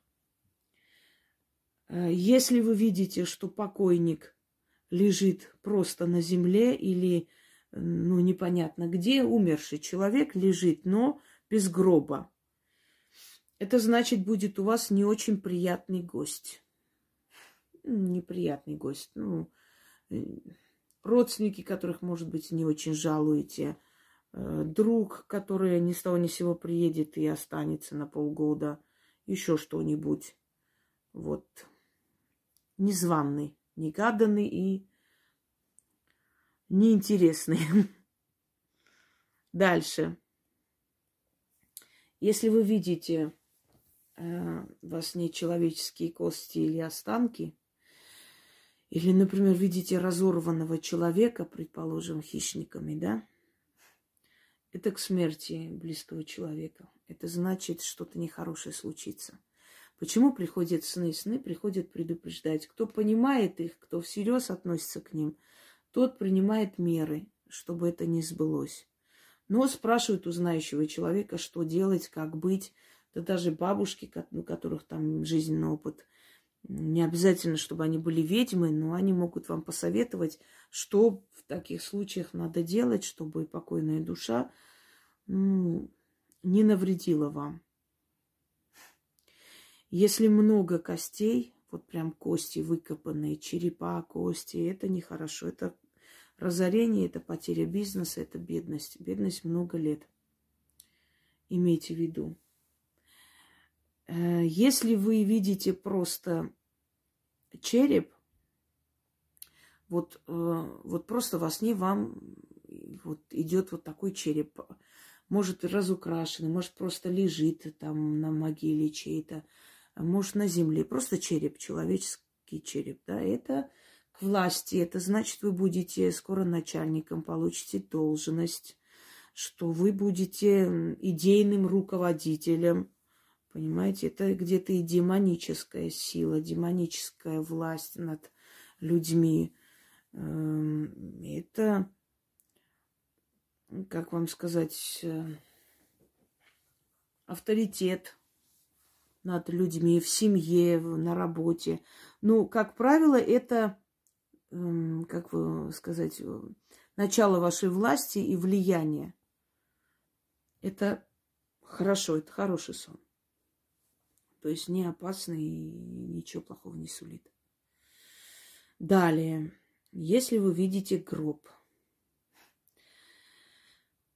Э, если вы видите, что покойник лежит просто на земле или, ну, непонятно где, умерший человек лежит, но без гроба, это значит, будет у вас не очень приятный гость. Неприятный гость. Ну, э, родственники, которых, может быть, не очень жалуете – Э, друг, который ни с того ни с сего приедет и останется на полгода, еще что-нибудь. Вот. Незваный, негаданный и неинтересный. *laughs* Дальше. Если вы видите э, во сне человеческие кости или останки, или, например, видите разорванного человека, предположим, хищниками, да, это к смерти близкого человека. Это значит, что-то нехорошее случится. Почему приходят сны? Сны приходят предупреждать. Кто понимает их, кто всерьез относится к ним, тот принимает меры, чтобы это не сбылось. Но спрашивают у знающего человека, что делать, как быть. Да даже бабушки, у которых там жизненный опыт, не обязательно, чтобы они были ведьмы, но они могут вам посоветовать, что в таких случаях надо делать, чтобы покойная душа ну, не навредила вам. Если много костей, вот прям кости выкопанные, черепа, кости, это нехорошо. Это разорение, это потеря бизнеса, это бедность. Бедность много лет. Имейте в виду. Э, если вы видите просто череп, вот, э, вот просто во сне вам вот идет вот такой череп, может разукрашенный, может просто лежит там на могиле чей-то, может на земле, просто череп, человеческий череп, да, это к власти, это значит, вы будете скоро начальником, получите должность, что вы будете идейным руководителем, Понимаете, это где-то и демоническая сила, демоническая власть над людьми. Эм, это, как вам сказать, э, авторитет над людьми в семье, на работе. Ну, как правило, это, эм, как вы сказать, э, начало вашей власти и влияния. Это хорошо, это хороший сон. То есть не опасно и ничего плохого не сулит. Далее, если вы видите гроб.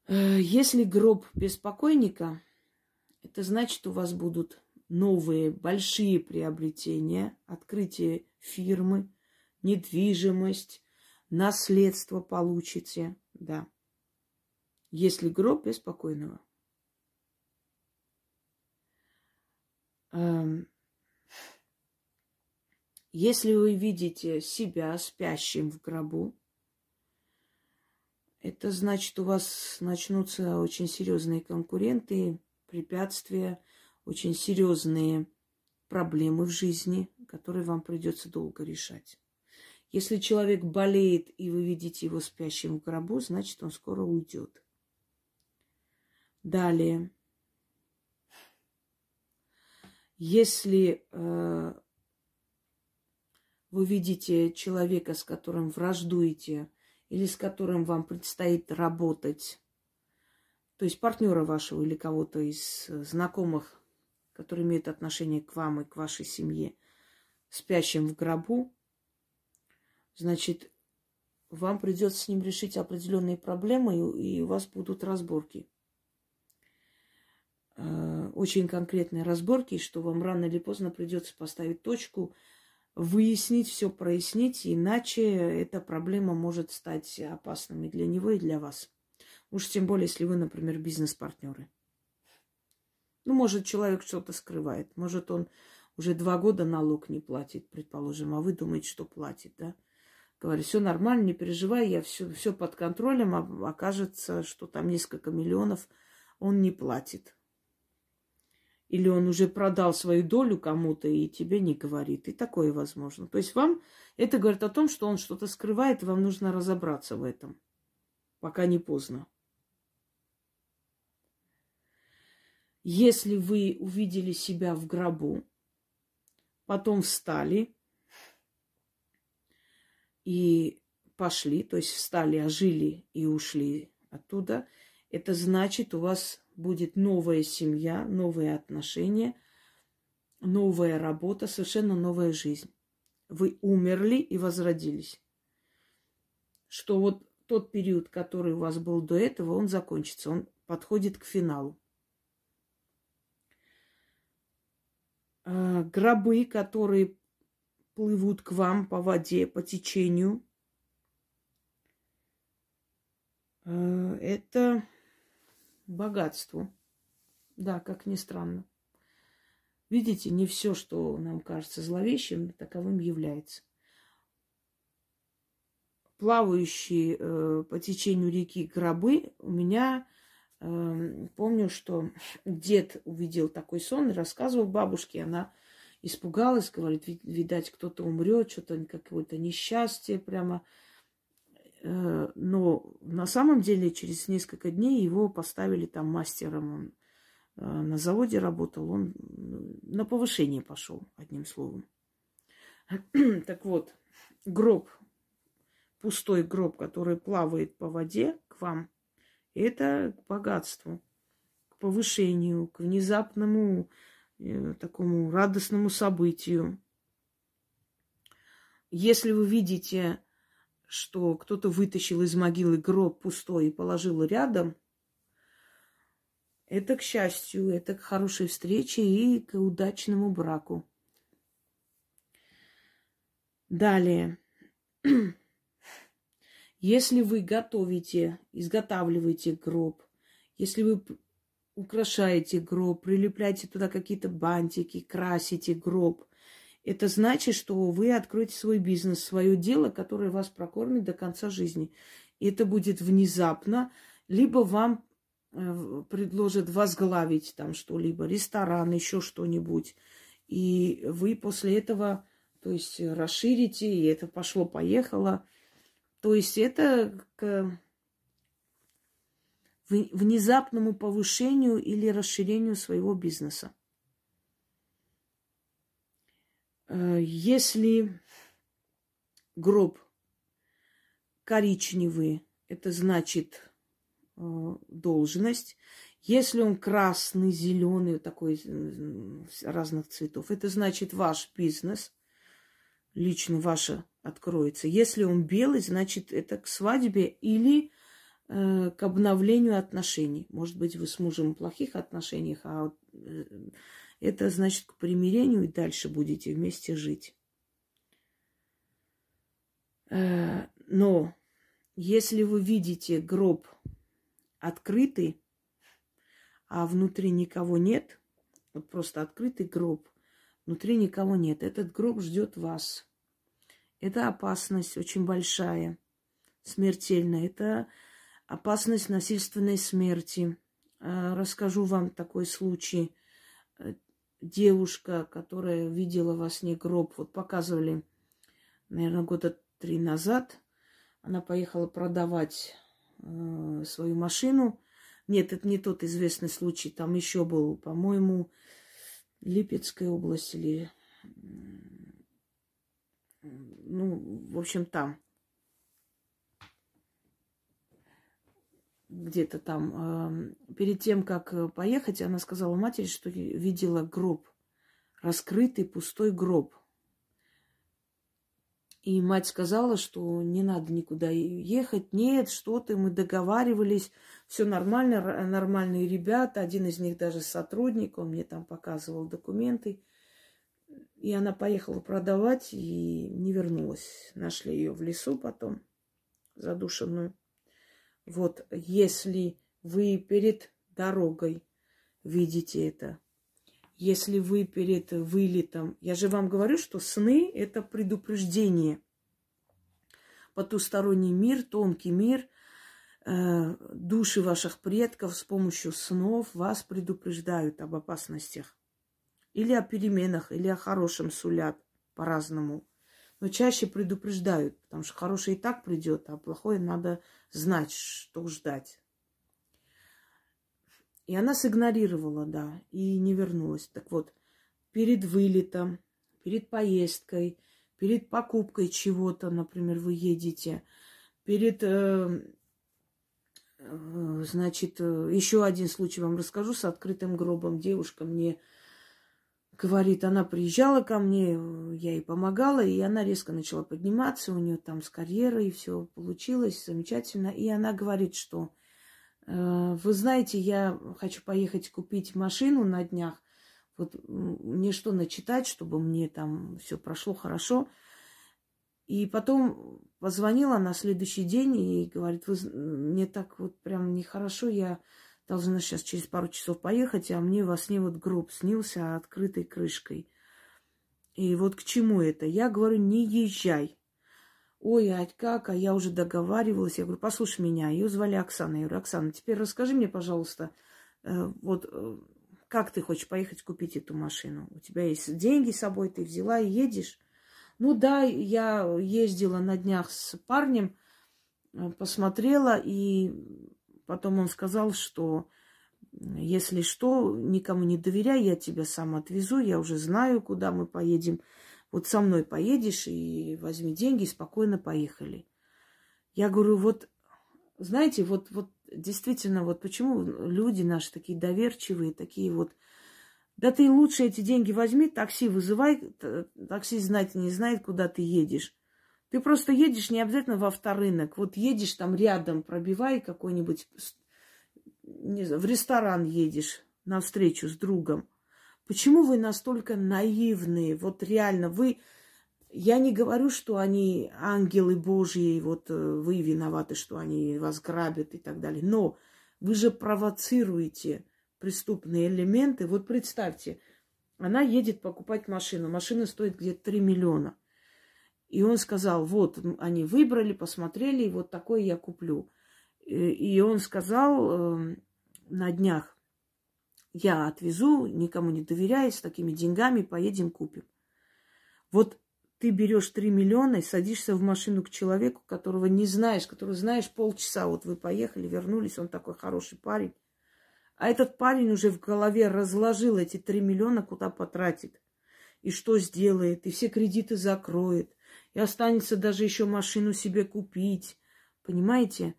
Э, если гроб без покойника, это значит, у вас будут новые большие приобретения, открытие фирмы, недвижимость, наследство получите, да. Если гроб без покойного. Если вы видите себя спящим в гробу, это значит, у вас начнутся очень серьезные конкуренты, препятствия, очень серьезные проблемы в жизни, которые вам придется долго решать. Если человек болеет, и вы видите его спящим в гробу, значит, он скоро уйдет. Далее. Если э, вы видите человека, с которым враждуете, или с которым вам предстоит работать, то есть партнера вашего или кого-то из знакомых, который имеет отношение к вам и к вашей семье, спящим в гробу, значит, вам придется с ним решить определенные проблемы, и у вас будут разборки. Э, очень конкретные разборки, что вам рано или поздно придется поставить точку, выяснить, все прояснить, иначе эта проблема может стать опасной для него и для вас. Уж тем более, если вы, например, бизнес-партнеры. Ну, может, человек что-то скрывает. Может, он уже два года налог не платит, предположим, а вы думаете, что платит, да? Говорю, все нормально, не переживай, я все, все под контролем, а окажется, что там несколько миллионов он не платит. Или он уже продал свою долю кому-то и тебе не говорит. И такое возможно. То есть вам это говорит о том, что он что-то скрывает, вам нужно разобраться в этом, пока не поздно. Если вы увидели себя в гробу, потом встали и пошли, то есть встали, ожили и ушли оттуда, это значит, у вас будет новая семья, новые отношения, новая работа, совершенно новая жизнь. Вы умерли и возродились. Что вот тот период, который у вас был до этого, он закончится, он подходит к финалу. А, гробы, которые плывут к вам по воде, по течению. А, это богатство. Да, как ни странно. Видите, не все, что нам кажется зловещим, таковым является. Плавающие э, по течению реки гробы у меня Эм, помню, что дед увидел такой сон и рассказывал бабушке. Она испугалась, говорит, видать, кто-то умрет, что-то какое-то несчастье прямо. Э, но на самом деле через несколько дней его поставили там мастером. Он э, на заводе работал, он на повышение пошел, одним словом. *clears throat* Так вот, гроб, пустой гроб, который плавает по воде к вам – это к богатству, к повышению, к внезапному э, такому радостному событию. Если вы видите, что кто-то вытащил из могилы гроб пустой и положил рядом, это к счастью, это к хорошей встрече и к удачному браку. Далее. *clears throat* Если вы готовите, изготавливаете гроб, если вы украшаете гроб, прилепляете туда какие-то бантики, красите гроб, это значит, что вы откроете свой бизнес, свое дело, которое вас прокормит до конца жизни. И это будет внезапно, либо вам э, предложат возглавить там что-либо, ресторан, еще что-нибудь. И вы после этого, то есть расширите, и это пошло-поехало. То есть это к внезапному повышению или расширению своего бизнеса. Э, если гроб коричневый, это значит э, должность. Если он красный, зеленый, такой разных цветов, это значит ваш бизнес, лично ваша откроется. Если он белый, значит, это к свадьбе или э, к обновлению отношений. Может быть, вы с мужем в плохих отношениях, а э, это значит к примирению и дальше будете вместе жить. Э, но если вы видите гроб открытый, а внутри никого нет, вот просто открытый гроб, внутри никого нет, этот гроб ждет вас – это опасность очень большая, смертельная. Это опасность насильственной смерти. А, расскажу вам такой случай. Девушка, которая видела во сне гроб, вот показывали, наверное, года три назад. Она поехала продавать э, свою машину. Нет, это не тот известный случай. Там еще был, по-моему, Липецкая область или ну, в общем, там. Где-то там. Перед тем, как поехать, она сказала матери, что видела гроб. Раскрытый пустой гроб. И мать сказала, что не надо никуда ехать. Нет, что ты, мы договаривались, все нормально, нормальные ребята. Один из них даже сотрудник, он мне там показывал документы. И она поехала продавать и не вернулась. Нашли ее в лесу потом, задушенную. Вот, если вы перед дорогой видите это, если вы перед вылетом... Я же вам говорю, что сны – это предупреждение. Потусторонний мир, тонкий мир, э, души ваших предков с помощью снов вас предупреждают об опасностях. Или о переменах, или о хорошем сулят по-разному. Но чаще предупреждают, потому что хорошее и так придет, а плохое надо знать, что ждать. И она сигнорировала, да, и не вернулась. Так вот, перед вылетом, перед поездкой, перед покупкой чего-то, например, вы едете, перед, э, э, значит, э, еще один случай вам расскажу с открытым гробом. Девушка мне говорит, она приезжала ко мне, я ей помогала, и она резко начала подниматься, у нее там с карьерой все получилось замечательно. И она говорит, что Э, вы знаете, я хочу поехать купить машину на днях. Вот мне что начитать, чтобы мне там все прошло хорошо. И потом позвонила на следующий день и говорит, вы, мне так вот прям нехорошо, я должна сейчас через пару часов поехать, а мне во сне вот гроб снился открытой крышкой. И вот к чему это? Я говорю, не езжай. Ой, а как? А я уже договаривалась. Я говорю, послушай меня. Ее звали Оксана. Я говорю, Оксана, теперь расскажи мне, пожалуйста, э, вот э, как ты хочешь поехать купить эту машину? У тебя есть деньги с собой, ты взяла и едешь? Ну да, я ездила на днях с парнем, э, посмотрела, и потом он сказал, что если что, никому не доверяй, я тебя сам отвезу, я уже знаю, куда мы поедем. Вот со мной поедешь и возьми деньги, и спокойно поехали. Я говорю, вот, знаете, вот, вот действительно, вот почему люди наши такие доверчивые, такие вот, да ты лучше эти деньги возьми, такси вызывай, такси знать не знает, куда ты едешь. Ты просто едешь не обязательно во авторынок. Вот едешь там рядом, пробивай какой-нибудь, не знаю, в ресторан едешь на встречу с другом. Почему вы настолько наивные? Вот реально, вы... Я не говорю, что они ангелы Божьи, вот э, вы виноваты, что они вас грабят и так далее. Но вы же провоцируете преступные элементы. Вот представьте, она едет покупать машину. Машина стоит где-то 3 миллиона. И он сказал, вот, они выбрали, посмотрели, и вот такой я куплю. И он сказал э, на днях, я отвезу, никому не доверяя, с такими деньгами поедем купим. Вот ты берешь 3 миллиона и садишься в машину к человеку, которого не знаешь, которого знаешь полчаса. Вот вы поехали, вернулись, он такой хороший парень. А этот парень уже в голове разложил эти 3 миллиона, куда потратит. И что сделает, и все кредиты закроет. И останется даже еще машину себе купить. Понимаете?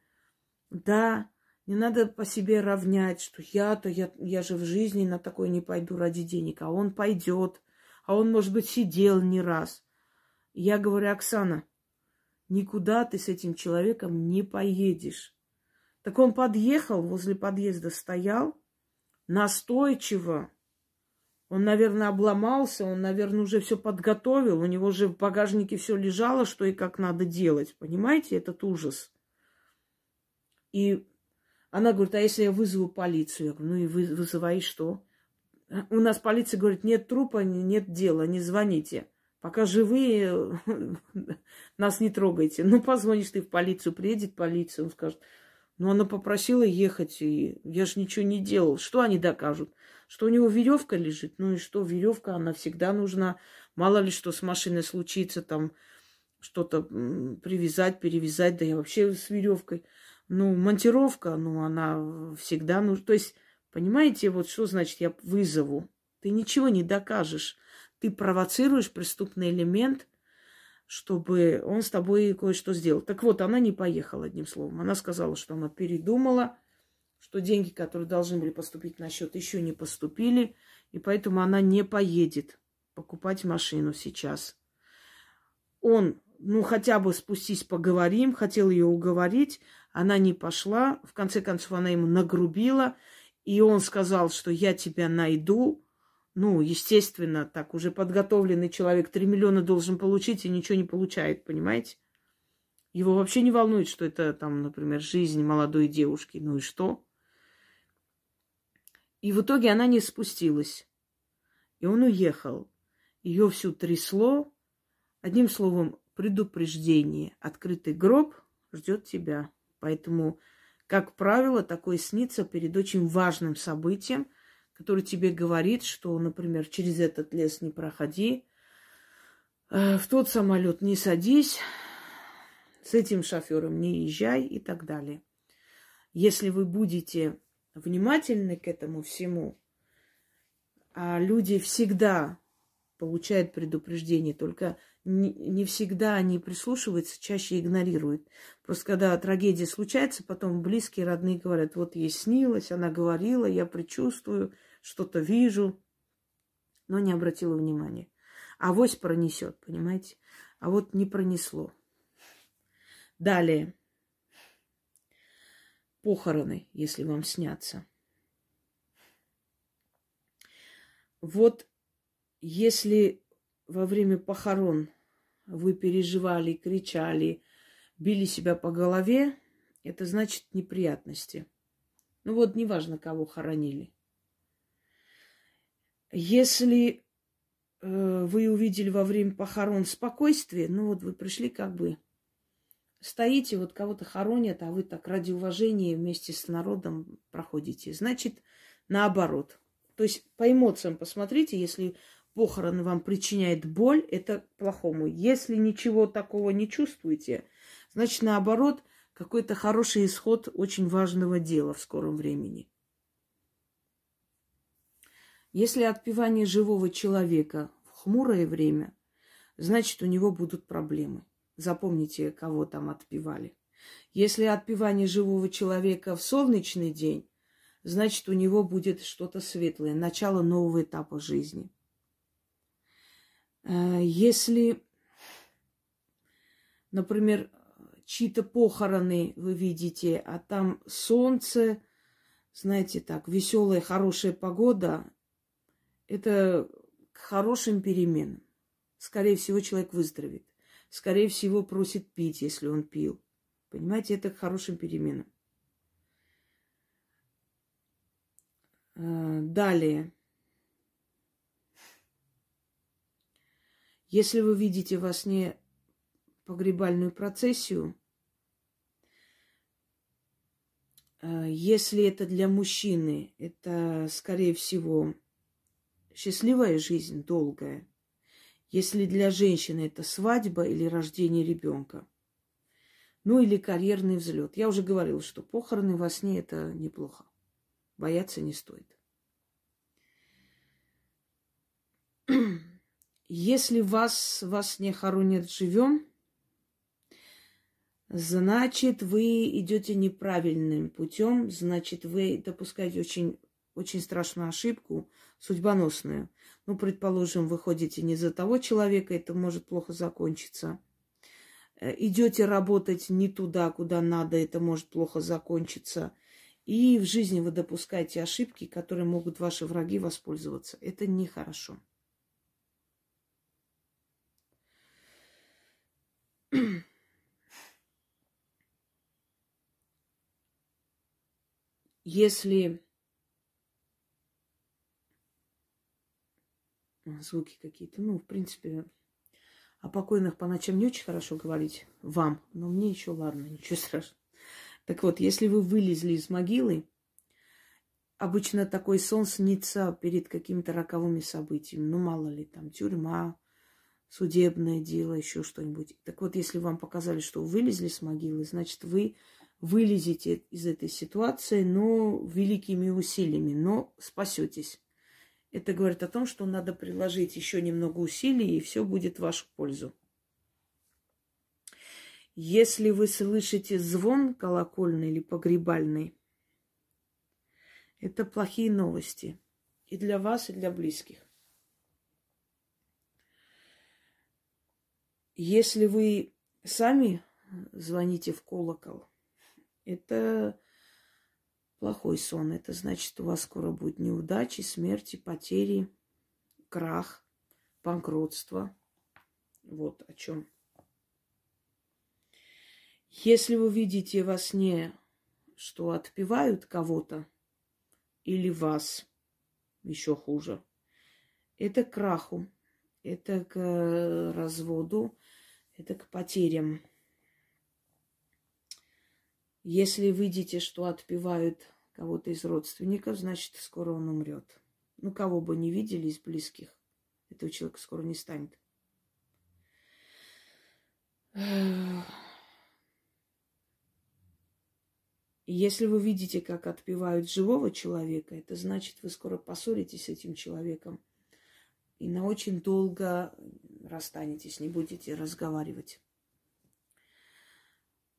Да, не надо по себе равнять, что я-то, я, я же в жизни на такое не пойду ради денег, а он пойдет, а он, может быть, сидел не раз. я говорю, Оксана, никуда ты с этим человеком не поедешь. Так он подъехал, возле подъезда стоял, настойчиво. Он, наверное, обломался, он, наверное, уже все подготовил, у него же в багажнике все лежало, что и как надо делать. Понимаете, этот ужас. И она говорит, а если я вызову полицию? Я говорю, ну и вы, вызывай что? У нас полиция говорит, нет трупа, нет дела, не звоните. Пока живые, *laughs* нас не трогайте. Ну, позвонишь ты в полицию, приедет полиция, он скажет, ну, она попросила ехать, и я же ничего не делал. Что они докажут? Что у него веревка лежит? Ну и что, веревка, она всегда нужна. Мало ли что с машиной случится, там что-то привязать, перевязать, да я вообще с веревкой. Ну, монтировка, ну, она всегда нужна. То есть, понимаете, вот что значит я вызову? Ты ничего не докажешь. Ты провоцируешь преступный элемент, чтобы он с тобой кое-что сделал. Так вот, она не поехала, одним словом. Она сказала, что она передумала, что деньги, которые должны были поступить на счет, еще не поступили, и поэтому она не поедет покупать машину сейчас. Он, ну хотя бы спустись поговорим, хотел ее уговорить, она не пошла, в конце концов она ему нагрубила, и он сказал, что я тебя найду, ну, естественно, так уже подготовленный человек 3 миллиона должен получить и ничего не получает, понимаете? Его вообще не волнует, что это там, например, жизнь молодой девушки. Ну и что? И в итоге она не спустилась. И он уехал. Ее всю трясло. Одним словом, предупреждение. Открытый гроб ждет тебя. Поэтому, как правило, такое снится перед очень важным событием – который тебе говорит, что, например, через этот лес не проходи, э, в тот самолет не садись, с этим шофером не езжай и так далее. Если вы будете внимательны к этому всему, а люди всегда получают предупреждение, только не, не всегда они прислушиваются, чаще игнорируют. Просто когда трагедия случается, потом близкие, родные говорят, вот ей снилось, она говорила, я предчувствую, что-то вижу, но не обратила внимания. А вось пронесет, понимаете? А вот не пронесло. Далее. Похороны, если вам снятся. Вот если во время похорон вы переживали, кричали, били себя по голове, это значит неприятности. Ну вот, неважно, кого хоронили. Если э, вы увидели во время похорон спокойствие, ну вот вы пришли как бы, стоите, вот кого-то хоронят, а вы так ради уважения вместе с народом проходите. Значит, наоборот. То есть по эмоциям посмотрите, если похороны вам причиняет боль, это плохому. Если ничего такого не чувствуете, значит, наоборот, какой-то хороший исход очень важного дела в скором времени. Если отпевание живого человека в хмурое время, значит, у него будут проблемы. Запомните, кого там отпевали. Если отпевание живого человека в солнечный день, значит, у него будет что-то светлое, начало нового этапа жизни. Э, если, например, чьи-то похороны вы видите, а там солнце, знаете, так, веселая, хорошая погода, это к хорошим переменам. Скорее всего, человек выздоровеет. Скорее всего, просит пить, если он пил. Понимаете, это к хорошим переменам. Э, далее. Если вы видите во сне погребальную процессию, э, если это для мужчины, это, скорее всего, счастливая жизнь, долгая. Если для женщины это свадьба или рождение ребенка. Ну или карьерный взлет. Я уже говорила, что похороны во сне это неплохо. Бояться не стоит. *clears throat* Если вас, вас не хоронят живем, значит, вы идете неправильным путем, значит, вы допускаете очень очень страшную ошибку, судьбоносную. Ну, предположим, вы ходите не за того человека, это может плохо закончиться. Э, идете работать не туда, куда надо, это может плохо закончиться. И в жизни вы допускаете ошибки, которые могут ваши враги воспользоваться. Это нехорошо. Если звуки какие-то. Ну, в принципе, о покойных по ночам не очень хорошо говорить вам, но мне еще ладно, *laughs* ничего страшного. Так вот, если вы вылезли из могилы, обычно такой сон снится перед какими-то роковыми событиями. Ну, мало ли, там тюрьма, судебное дело, еще что-нибудь. Так вот, если вам показали, что вы вылезли с могилы, значит, вы вылезете из этой ситуации, но великими усилиями, но спасетесь. Это говорит о том, что надо приложить еще немного усилий, и все будет в вашу пользу. Если вы слышите звон колокольный или погребальный, это плохие новости и для вас, и для близких. Если вы сами звоните в колокол, это плохой сон. Это значит, у вас скоро будет неудачи, смерти, потери, крах, банкротство. Вот о чем. Если вы видите во сне, что отпевают кого-то или вас, еще хуже, это к краху, это к разводу, это к потерям. Если видите, что отпевают кого-то из родственников, значит, скоро он умрет. Ну, кого бы не видели из близких, этого человека скоро не станет. Если вы видите, как отпевают живого человека, это значит, вы скоро поссоритесь с этим человеком и на очень долго расстанетесь, не будете разговаривать.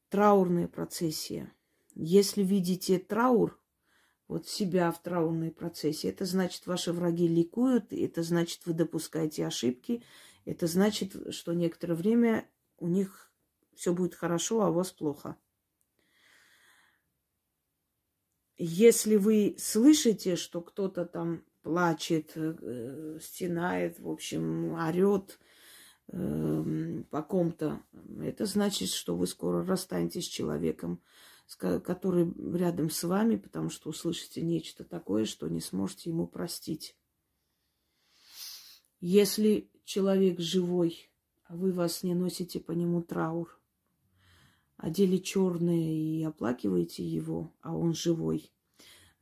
Траурная процессия. Если видите траур, вот себя в траурной процессе, это значит, ваши враги ликуют, это значит, вы допускаете ошибки, это значит, что некоторое время у них все будет хорошо, а у вас плохо. Если вы слышите, что кто-то там плачет, э, стенает, в общем, орет э, по ком-то, это значит, что вы скоро расстанетесь с человеком, который рядом с вами, потому что услышите нечто такое, что не сможете ему простить. Если человек живой, а вы вас не носите по нему траур, одели черное и оплакиваете его, а он живой,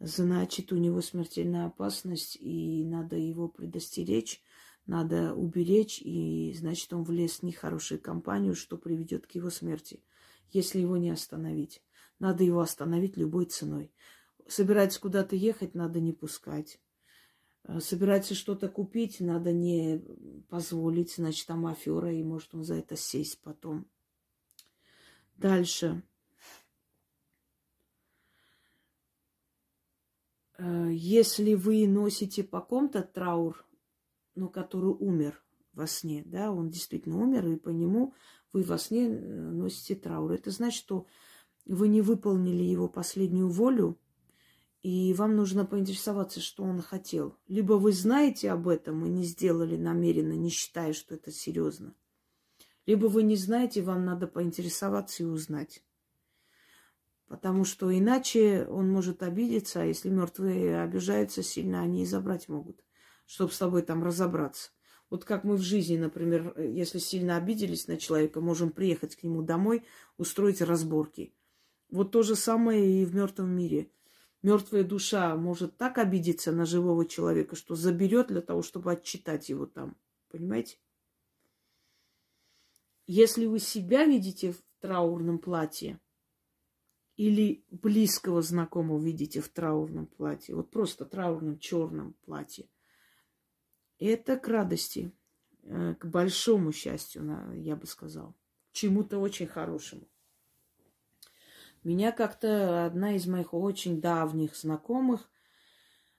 значит, у него смертельная опасность, и надо его предостеречь, надо уберечь, и значит, он влез в нехорошую компанию, что приведет к его смерти, если его не остановить. Надо его остановить любой ценой. Собирается куда-то ехать, надо не пускать. Э, собирается что-то купить, надо не позволить, значит, там афера, и может он за это сесть потом. Дальше. Э, если вы носите по ком-то траур, но который умер во сне, да, он действительно умер, и по нему вы во сне э, носите траур. Это значит, что вы не выполнили его последнюю волю, и вам нужно поинтересоваться, что он хотел. Либо вы знаете об этом и не сделали намеренно, не считая, что это серьезно. Либо вы не знаете, вам надо поинтересоваться и узнать. Потому что иначе он может обидеться, а если мертвые обижаются сильно, они и забрать могут, чтобы с тобой там разобраться. Вот как мы в жизни, например, если сильно обиделись на человека, можем приехать к нему домой, устроить разборки. Вот то же самое и в мертвом мире. Мертвая душа может так обидеться на живого человека, что заберет для того, чтобы отчитать его там. Понимаете? Если вы себя видите в траурном платье, или близкого знакомого видите в траурном платье, вот просто траурном черном платье, это к радости, э, к большому счастью, я бы сказал, чему-то очень хорошему. Меня как-то одна из моих очень давних знакомых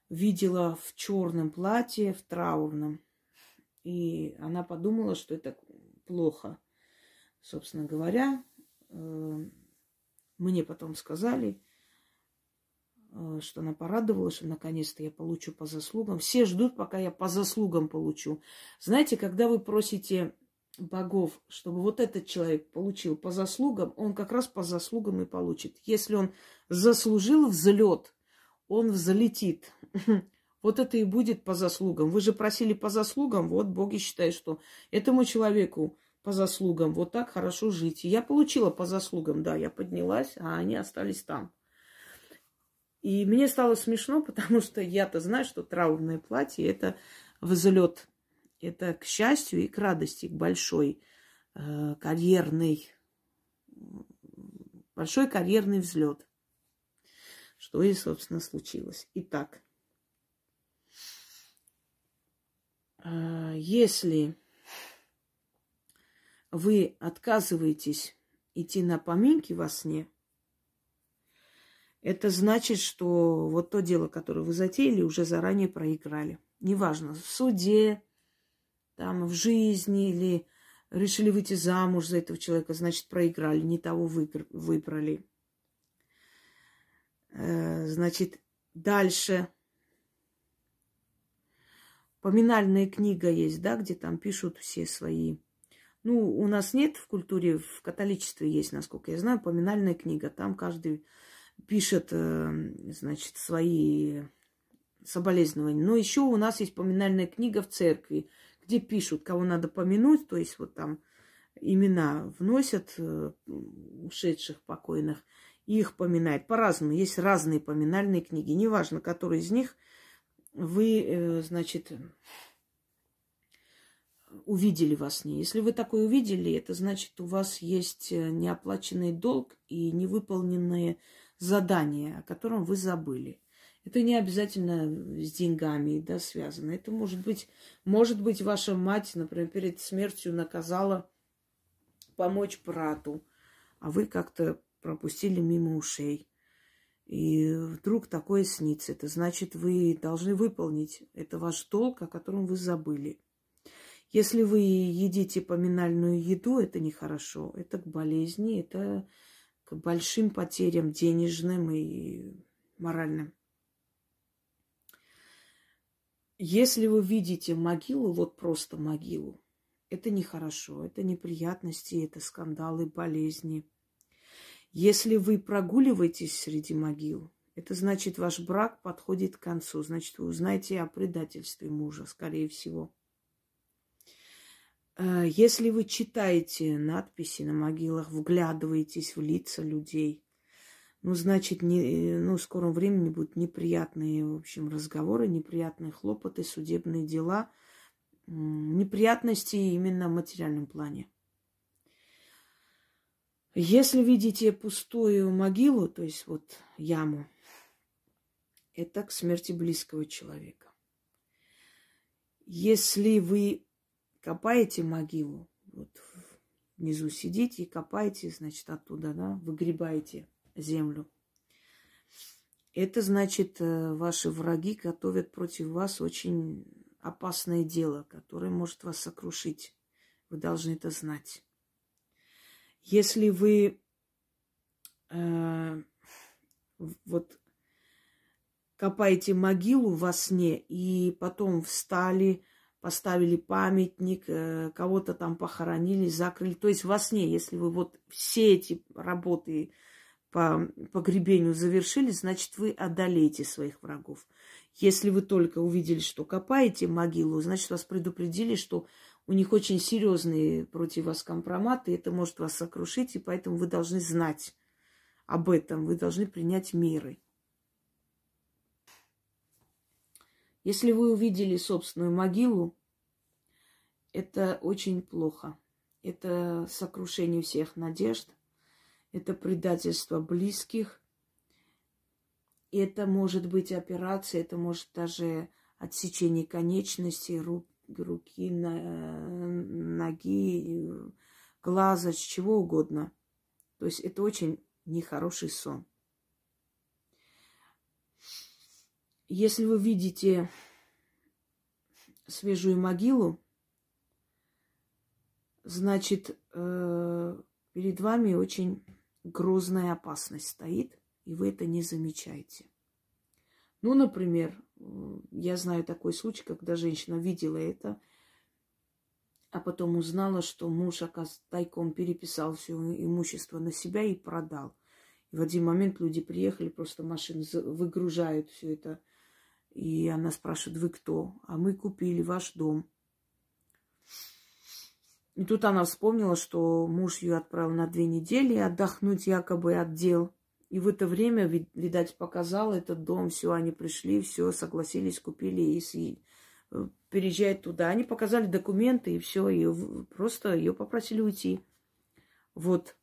видела в черном платье, в траурном. И она подумала, что это плохо. Собственно говоря, э, мне потом сказали, э, что она порадовалась, что наконец-то я получу по заслугам. Все ждут, пока я по заслугам получу. Знаете, когда вы просите богов, чтобы вот этот человек получил по заслугам, он как раз по заслугам и получит. Если он заслужил взлет, он взлетит. *laughs* Вот это и будет по заслугам. Вы же просили по заслугам, вот боги считают, что этому человеку по заслугам вот так хорошо жить. И я получила по заслугам, да, я поднялась, а они остались там. И мне стало смешно, *laughs* потому что я-то знаю, что траурное платье – это взлет это к счастью и к радости, к большой э, карьерной, большой карьерный взлет. Что и, собственно, случилось. Итак, э, если вы отказываетесь идти на поминки во сне, это значит, что вот то дело, которое вы затеяли, уже заранее проиграли. Неважно, в суде, там, в жизни или решили выйти замуж за этого человека, значит, проиграли, не того выбрали. Э, значит, дальше. Поминальная книга есть, да, где там пишут все свои. Ну, у нас нет в культуре, в католичестве есть, насколько я знаю, поминальная книга. Там каждый пишет, э, значит, свои соболезнования. Но еще у нас есть поминальная книга в церкви, где пишут, кого надо помянуть, то есть вот там имена вносят э, ушедших покойных и их поминают. По-разному. Есть разные поминальные книги. Неважно, который из них вы, э, значит, увидели во сне. Если вы такое увидели, это значит, у вас есть э, неоплаченный долг и невыполненные задания, о котором вы забыли. Это не обязательно с деньгами да, связано. Это может быть, может быть, ваша мать, например, перед смертью наказала помочь брату, а вы как-то пропустили мимо ушей. И вдруг такое снится. Это значит, вы должны выполнить. Это ваш долг, о котором вы забыли. Если вы едите поминальную еду, это нехорошо. Это к болезни, это к большим потерям денежным и моральным. Если вы видите могилу, вот просто могилу, это нехорошо, это неприятности, это скандалы, болезни. Если вы прогуливаетесь среди могил, это значит, ваш брак подходит к концу, значит, вы узнаете о предательстве мужа, скорее всего. Э, если вы читаете надписи на могилах, вглядываетесь в лица людей, ну, значит, не, ну, в скором времени будут неприятные, в общем, разговоры, неприятные хлопоты, судебные дела, неприятности именно в материальном плане. Если видите пустую могилу, то есть вот яму, это к смерти близкого человека. Если вы копаете могилу, вот внизу сидите и копаете, значит, оттуда, да, выгребаете землю. Это значит, э, ваши враги готовят против вас очень опасное дело, которое может вас сокрушить. Вы должны это знать. Если вы э, вот копаете могилу во сне и потом встали, поставили памятник, э, кого-то там похоронили, закрыли. То есть во сне, если вы вот все эти работы по погребению завершили, значит, вы одолеете своих врагов. Если вы только увидели, что копаете могилу, значит, вас предупредили, что у них очень серьезные против вас компроматы, это может вас сокрушить, и поэтому вы должны знать об этом, вы должны принять меры. Если вы увидели собственную могилу, это очень плохо. Это сокрушение всех надежд, это предательство близких, это может быть операция, это может даже отсечение конечностей, рук, руки, ноги, глаза, чего угодно. То есть это очень нехороший сон. Если вы видите свежую могилу, значит, э, перед вами очень грозная опасность стоит, и вы это не замечаете. Ну, например, я знаю такой случай, когда женщина видела это, а потом узнала, что муж, оказывается, тайком переписал все имущество на себя и продал. И в один момент люди приехали, просто машины выгружают все это и она спрашивает, вы кто? А мы купили ваш дом. И тут она вспомнила, что муж ее отправил на две недели отдохнуть якобы от дел. И в это время, видать, показал этот дом, все, они пришли, все, согласились, купили и с... Э, переезжать туда. Они показали документы и все, ее просто ее попросили уйти. Вот.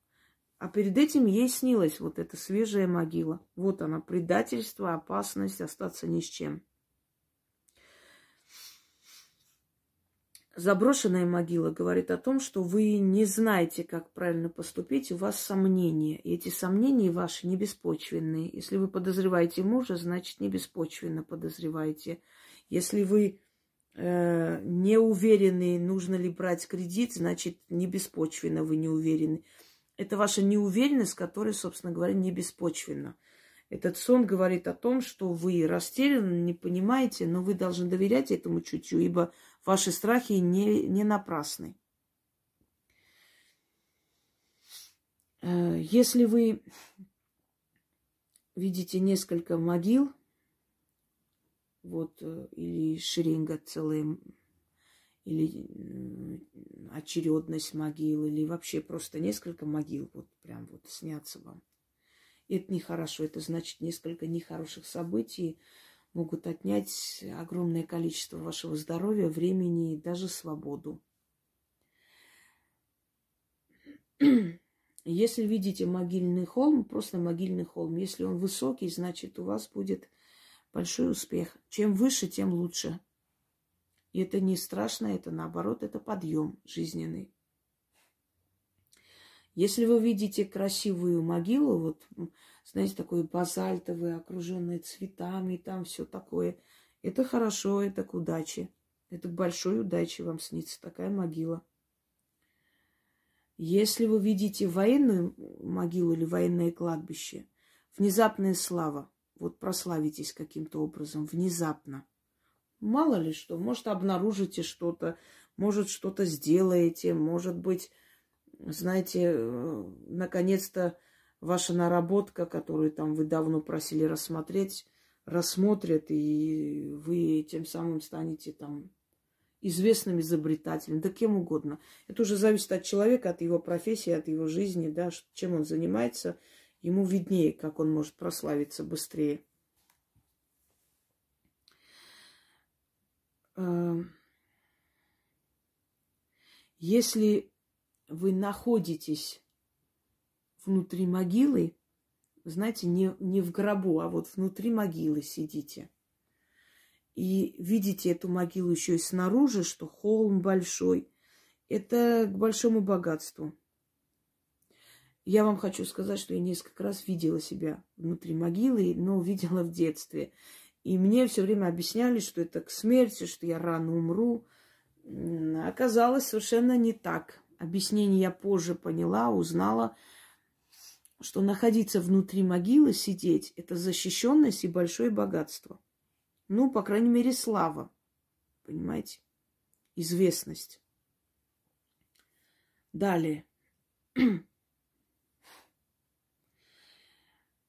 А перед этим ей снилась вот эта свежая могила. Вот она, предательство, опасность остаться ни с чем. Заброшенная могила говорит о том, что вы не знаете, как правильно поступить, у вас сомнения. И эти сомнения ваши не беспочвенные. Если вы подозреваете мужа, значит, не беспочвенно подозреваете. Если вы э, не уверены, нужно ли брать кредит, значит, не беспочвенно вы не уверены. Это ваша неуверенность, которая, собственно говоря, не беспочвенна. Этот сон говорит о том, что вы растеряны, не понимаете, но вы должны доверять этому чутью, ибо ваши страхи не, не напрасны. Э, если вы видите несколько могил, вот, э, или шеренга целая, или очередность могил, или вообще просто несколько могил, вот прям вот снятся вам – это нехорошо. Это значит, несколько нехороших событий могут отнять огромное количество вашего здоровья, времени и даже свободу. *clears throat* Если видите могильный холм, просто могильный холм. Если он высокий, значит, у вас будет большой успех. Чем выше, тем лучше. И это не страшно, это наоборот, это подъем жизненный. Если вы видите красивую могилу, вот, знаете, такой базальтовый, окруженный цветами, там все такое, это хорошо, это к удаче. Это к большой удаче вам снится такая могила. Если вы видите военную могилу или военное кладбище, внезапная слава, вот прославитесь каким-то образом, внезапно. Мало ли что, может, обнаружите что-то, может, что-то сделаете, может быть, знаете, э, наконец-то ваша наработка, которую там вы давно просили рассмотреть, рассмотрят, и вы тем самым станете там известным изобретателем, да кем угодно. Это уже зависит от человека, от его профессии, от его жизни, да, чем он занимается. Ему виднее, как он может прославиться быстрее. Э, если вы находитесь внутри могилы, знаете, не, не в гробу, а вот внутри могилы сидите. И видите эту могилу еще и снаружи, что холм большой. Это к большому богатству. Я вам хочу сказать, что я несколько раз видела себя внутри могилы, но видела в детстве. И мне все время объясняли, что это к смерти, что я рано умру. Оказалось совершенно не так. Объяснение я позже поняла, узнала, что находиться внутри могилы, сидеть, это защищенность и большое богатство. Ну, по крайней мере, слава. Понимаете? Известность. Далее. *clears throat*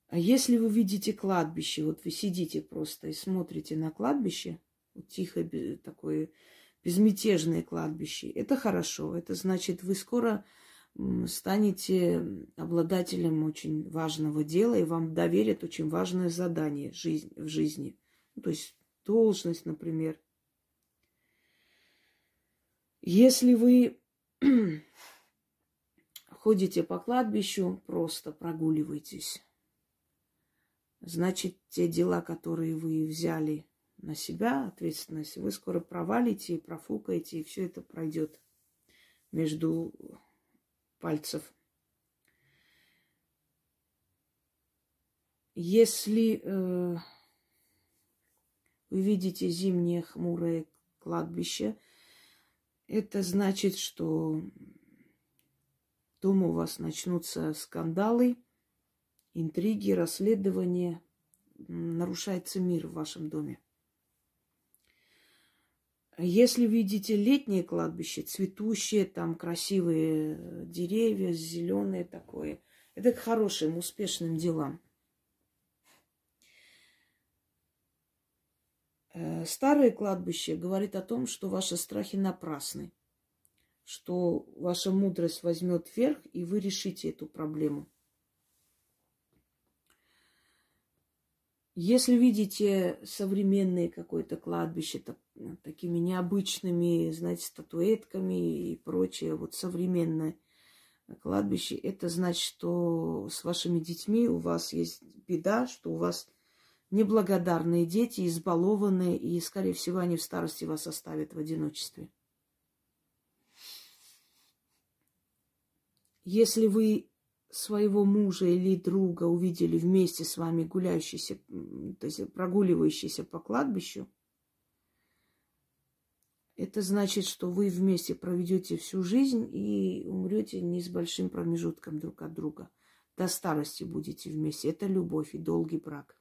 А если вы видите кладбище, вот вы сидите просто и смотрите на кладбище, вот тихо такое безмятежное кладбище. Это хорошо. Это значит, вы скоро станете обладателем очень важного дела, и вам доверят очень важное задание в жизни. Ну, то есть должность, например. Если вы *clears throat* ходите по кладбищу, просто прогуливаетесь, значит, те дела, которые вы взяли на себя ответственность, вы скоро провалите, профукаете, и все это пройдет между пальцев. Если э, вы видите зимнее хмурое кладбище, это значит, что дома у вас начнутся скандалы, интриги, расследования, нарушается мир в вашем доме. Если видите летнее кладбище, цветущие, там красивые э, деревья, зеленые такое, это к хорошим, успешным делам. Э, старое кладбище говорит о том, что ваши страхи напрасны, что ваша мудрость возьмет верх, и вы решите эту проблему. Если видите современное какое-то кладбище такими необычными, знаете, статуэтками и прочее, вот современное кладбище, это значит, что с вашими детьми у вас есть беда, что у вас неблагодарные дети, избалованные, и, скорее всего, они в старости вас оставят в одиночестве. Если вы своего мужа или друга увидели вместе с вами гуляющийся, то есть прогуливающийся по кладбищу, это значит, что вы вместе проведете всю жизнь и умрете не с большим промежутком друг от друга. До старости будете вместе. Это любовь и долгий брак.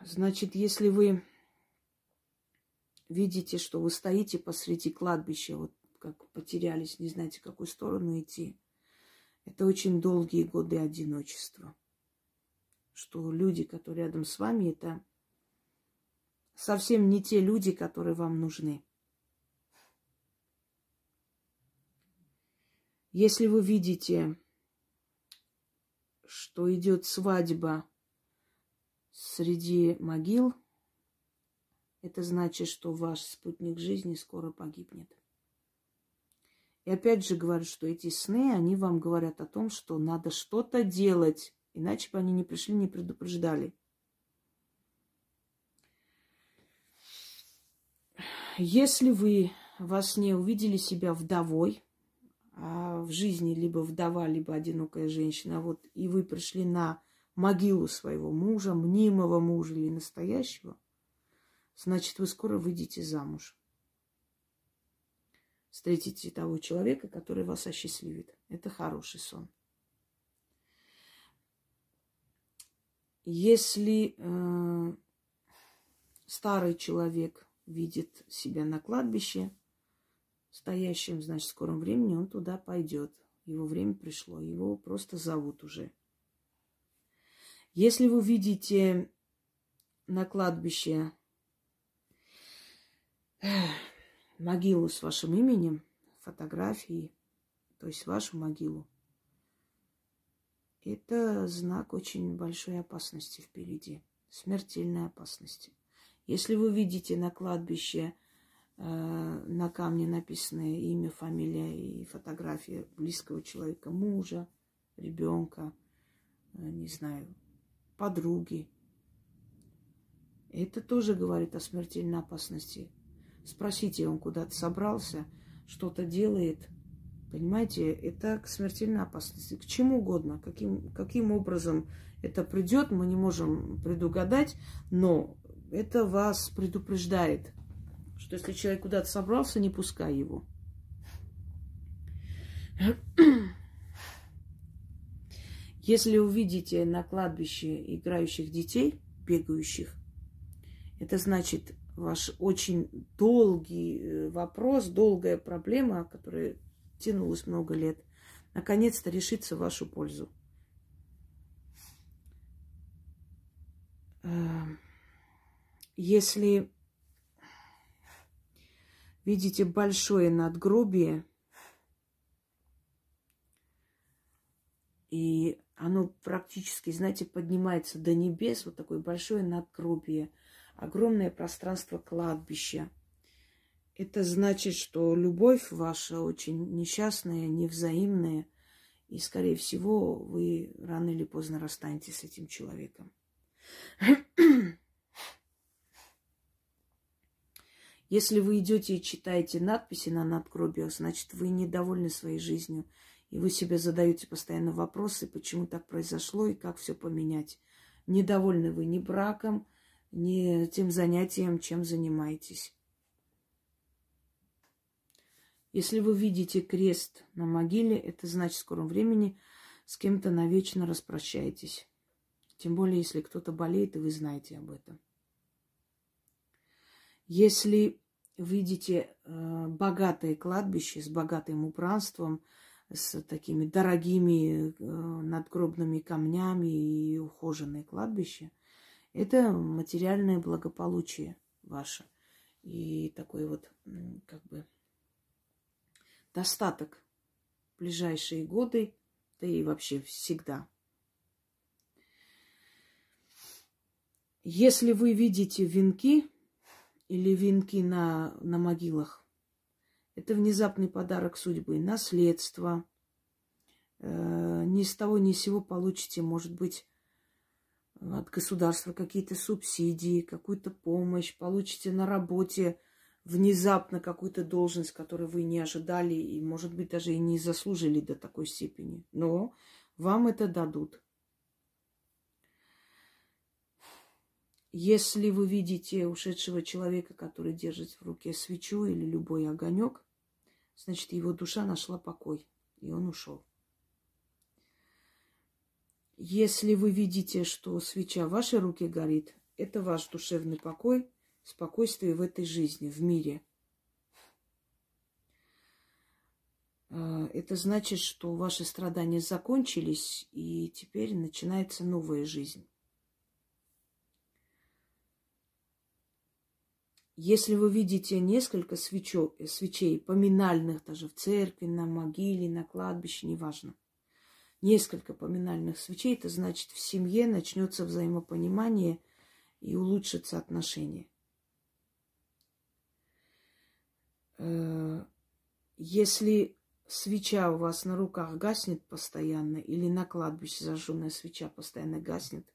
Значит, если вы видите, что вы стоите посреди кладбища, вот как потерялись, не знаете, в какую сторону идти, это очень долгие годы одиночества. Что люди, которые рядом с вами, это совсем не те люди, которые вам нужны. Если вы видите, что идет свадьба среди могил, это значит, что ваш спутник жизни скоро погибнет. И опять же говорю, что эти сны, они вам говорят о том, что надо что-то делать, иначе бы они не пришли, не предупреждали. Если вы во сне увидели себя вдовой, а в жизни либо вдова, либо одинокая женщина, вот и вы пришли на могилу своего мужа, мнимого мужа или настоящего, значит, вы скоро выйдете замуж. Встретите того человека, который вас осчастливит. Это хороший сон. Если э, старый человек видит себя на кладбище стоящим, значит, в скором времени он туда пойдет. Его время пришло, его просто зовут уже. Если вы видите на кладбище могилу с вашим именем, фотографии, то есть вашу могилу, это знак очень большой опасности впереди, смертельной опасности. Если вы видите на кладбище э, на камне написанное имя, фамилия и фотография близкого человека, мужа, ребенка, э, не знаю, подруги. Это тоже говорит о смертельной опасности. Спросите, он куда-то собрался, что-то делает. Понимаете, это к смертельной опасности. К чему угодно, каким, каким образом это придет, мы не можем предугадать, но это вас предупреждает, что если человек куда-то собрался, не пускай его. Если увидите на кладбище играющих детей, бегающих, это значит ваш очень долгий э, вопрос, долгая проблема, которая тянулась много лет, наконец-то решится в вашу пользу. Эм, если видите большое надгробие, и оно практически, знаете, поднимается до небес, вот такое большое надгробие, огромное пространство кладбища. Это значит, что любовь ваша очень несчастная, невзаимная, и, скорее всего, вы рано или поздно расстанетесь с этим человеком. *clears throat* Если вы идете и читаете надписи на надгробиях, значит, вы недовольны своей жизнью. И вы себе задаете постоянно вопросы, почему так произошло и как все поменять. Недовольны вы ни браком, ни тем занятием, чем занимаетесь. Если вы видите крест на могиле, это значит, в скором времени с кем-то навечно распрощаетесь. Тем более, если кто-то болеет, и вы знаете об этом. Если видите э, богатое кладбище с богатым убранством, с такими дорогими э, надгробными камнями и ухоженное кладбище, это материальное благополучие ваше. И такой вот, как бы, достаток в ближайшие годы, да и вообще всегда. Если вы видите венки или венки на, на могилах, это внезапный подарок судьбы, наследство. Э, ни с того ни с сего получите, может быть, от государства какие-то субсидии, какую-то помощь, получите на работе внезапно какую-то должность, которую вы не ожидали и, может быть, даже и не заслужили до такой степени. Но вам это дадут. Если вы видите ушедшего человека, который держит в руке свечу или любой огонек, значит, его душа нашла покой, и он ушел. Если вы видите, что свеча в вашей руке горит, это ваш душевный покой, спокойствие в этой жизни, в мире. А, это значит, что ваши страдания закончились, и теперь начинается новая жизнь. Если вы видите несколько свечо, свечей, поминальных даже в церкви, на могиле, на кладбище, неважно, несколько поминальных свечей, это значит, в семье начнется взаимопонимание и улучшится отношения. Э, если свеча у вас на руках гаснет постоянно, или на кладбище зажженная свеча постоянно гаснет,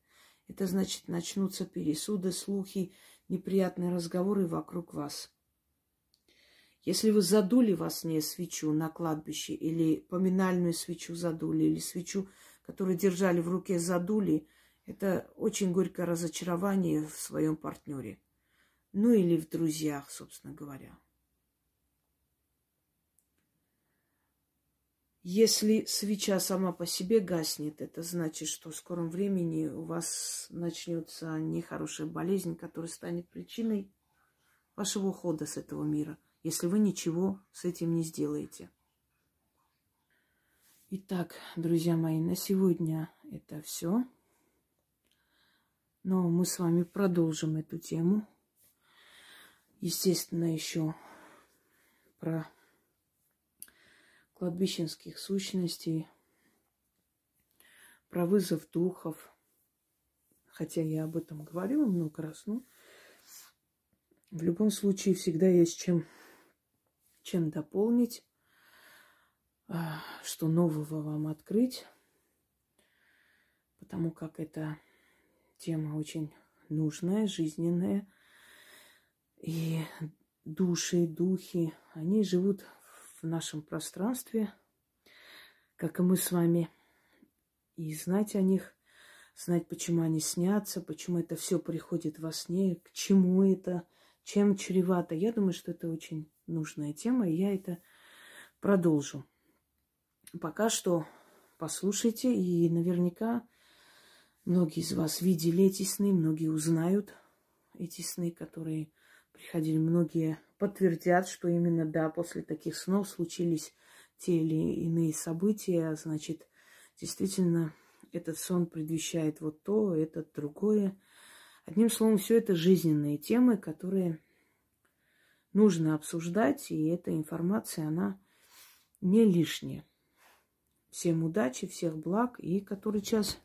это значит, начнутся пересуды, слухи, неприятные разговоры вокруг вас. Если вы задули во сне свечу на кладбище, или поминальную свечу задули, или свечу, которую держали в руке, задули, это очень горькое разочарование в своем партнере. Ну или в друзьях, собственно говоря. Если свеча сама по себе гаснет, это значит, что в скором времени у вас начнется нехорошая болезнь, которая станет причиной вашего ухода с этого мира, если вы ничего с этим не сделаете. Итак, друзья мои, на сегодня это все. Но мы с вами продолжим эту тему. Естественно, еще про кладбищенских сущностей, про вызов духов. Хотя я об этом говорила много раз, но в любом случае всегда есть чем, чем дополнить, а, что нового вам открыть, потому как эта тема очень нужная, жизненная. И души, духи, они живут в нашем пространстве, как и мы с вами, и знать о них, знать, почему они снятся, почему это все приходит во сне, к чему это, чем чревато. Я думаю, что это очень нужная тема, и я это продолжу. Пока что послушайте, и наверняка многие из вас видели эти сны, многие узнают эти сны, которые приходили, многие подтвердят, что именно, да, после таких снов случились те или иные события, значит, действительно, этот сон предвещает вот то, этот другое. Одним словом, все это жизненные темы, которые нужно обсуждать, и эта информация, она не лишняя. Всем удачи, всех благ, и который час...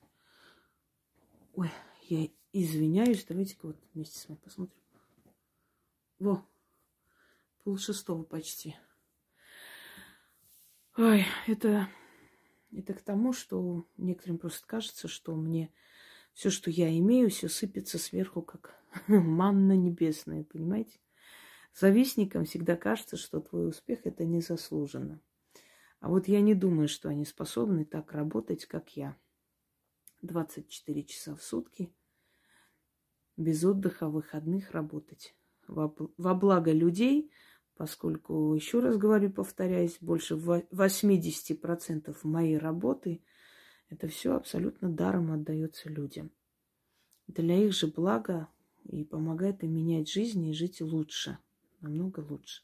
Ой, я извиняюсь, давайте-ка вот вместе с вами посмотрим. Во, пол шестого почти. Ой, это, это к тому, что некоторым просто кажется, что мне все, что я имею, все сыпется сверху, как *laughs* манна небесная, понимаете? Завистникам всегда кажется, что твой успех это незаслуженно. А вот я не думаю, что они способны так работать, как я. 24 часа в сутки, без отдыха, выходных работать во благо людей, поскольку, еще раз говорю, повторяюсь, больше 80% моей работы это все абсолютно даром отдается людям. Для их же блага и помогает им менять жизнь и жить лучше, намного лучше.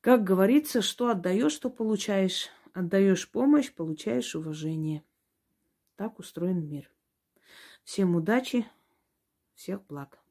Как говорится, что отдаешь, то получаешь. Отдаешь помощь, получаешь уважение. Так устроен мир. Всем удачи, всех благ.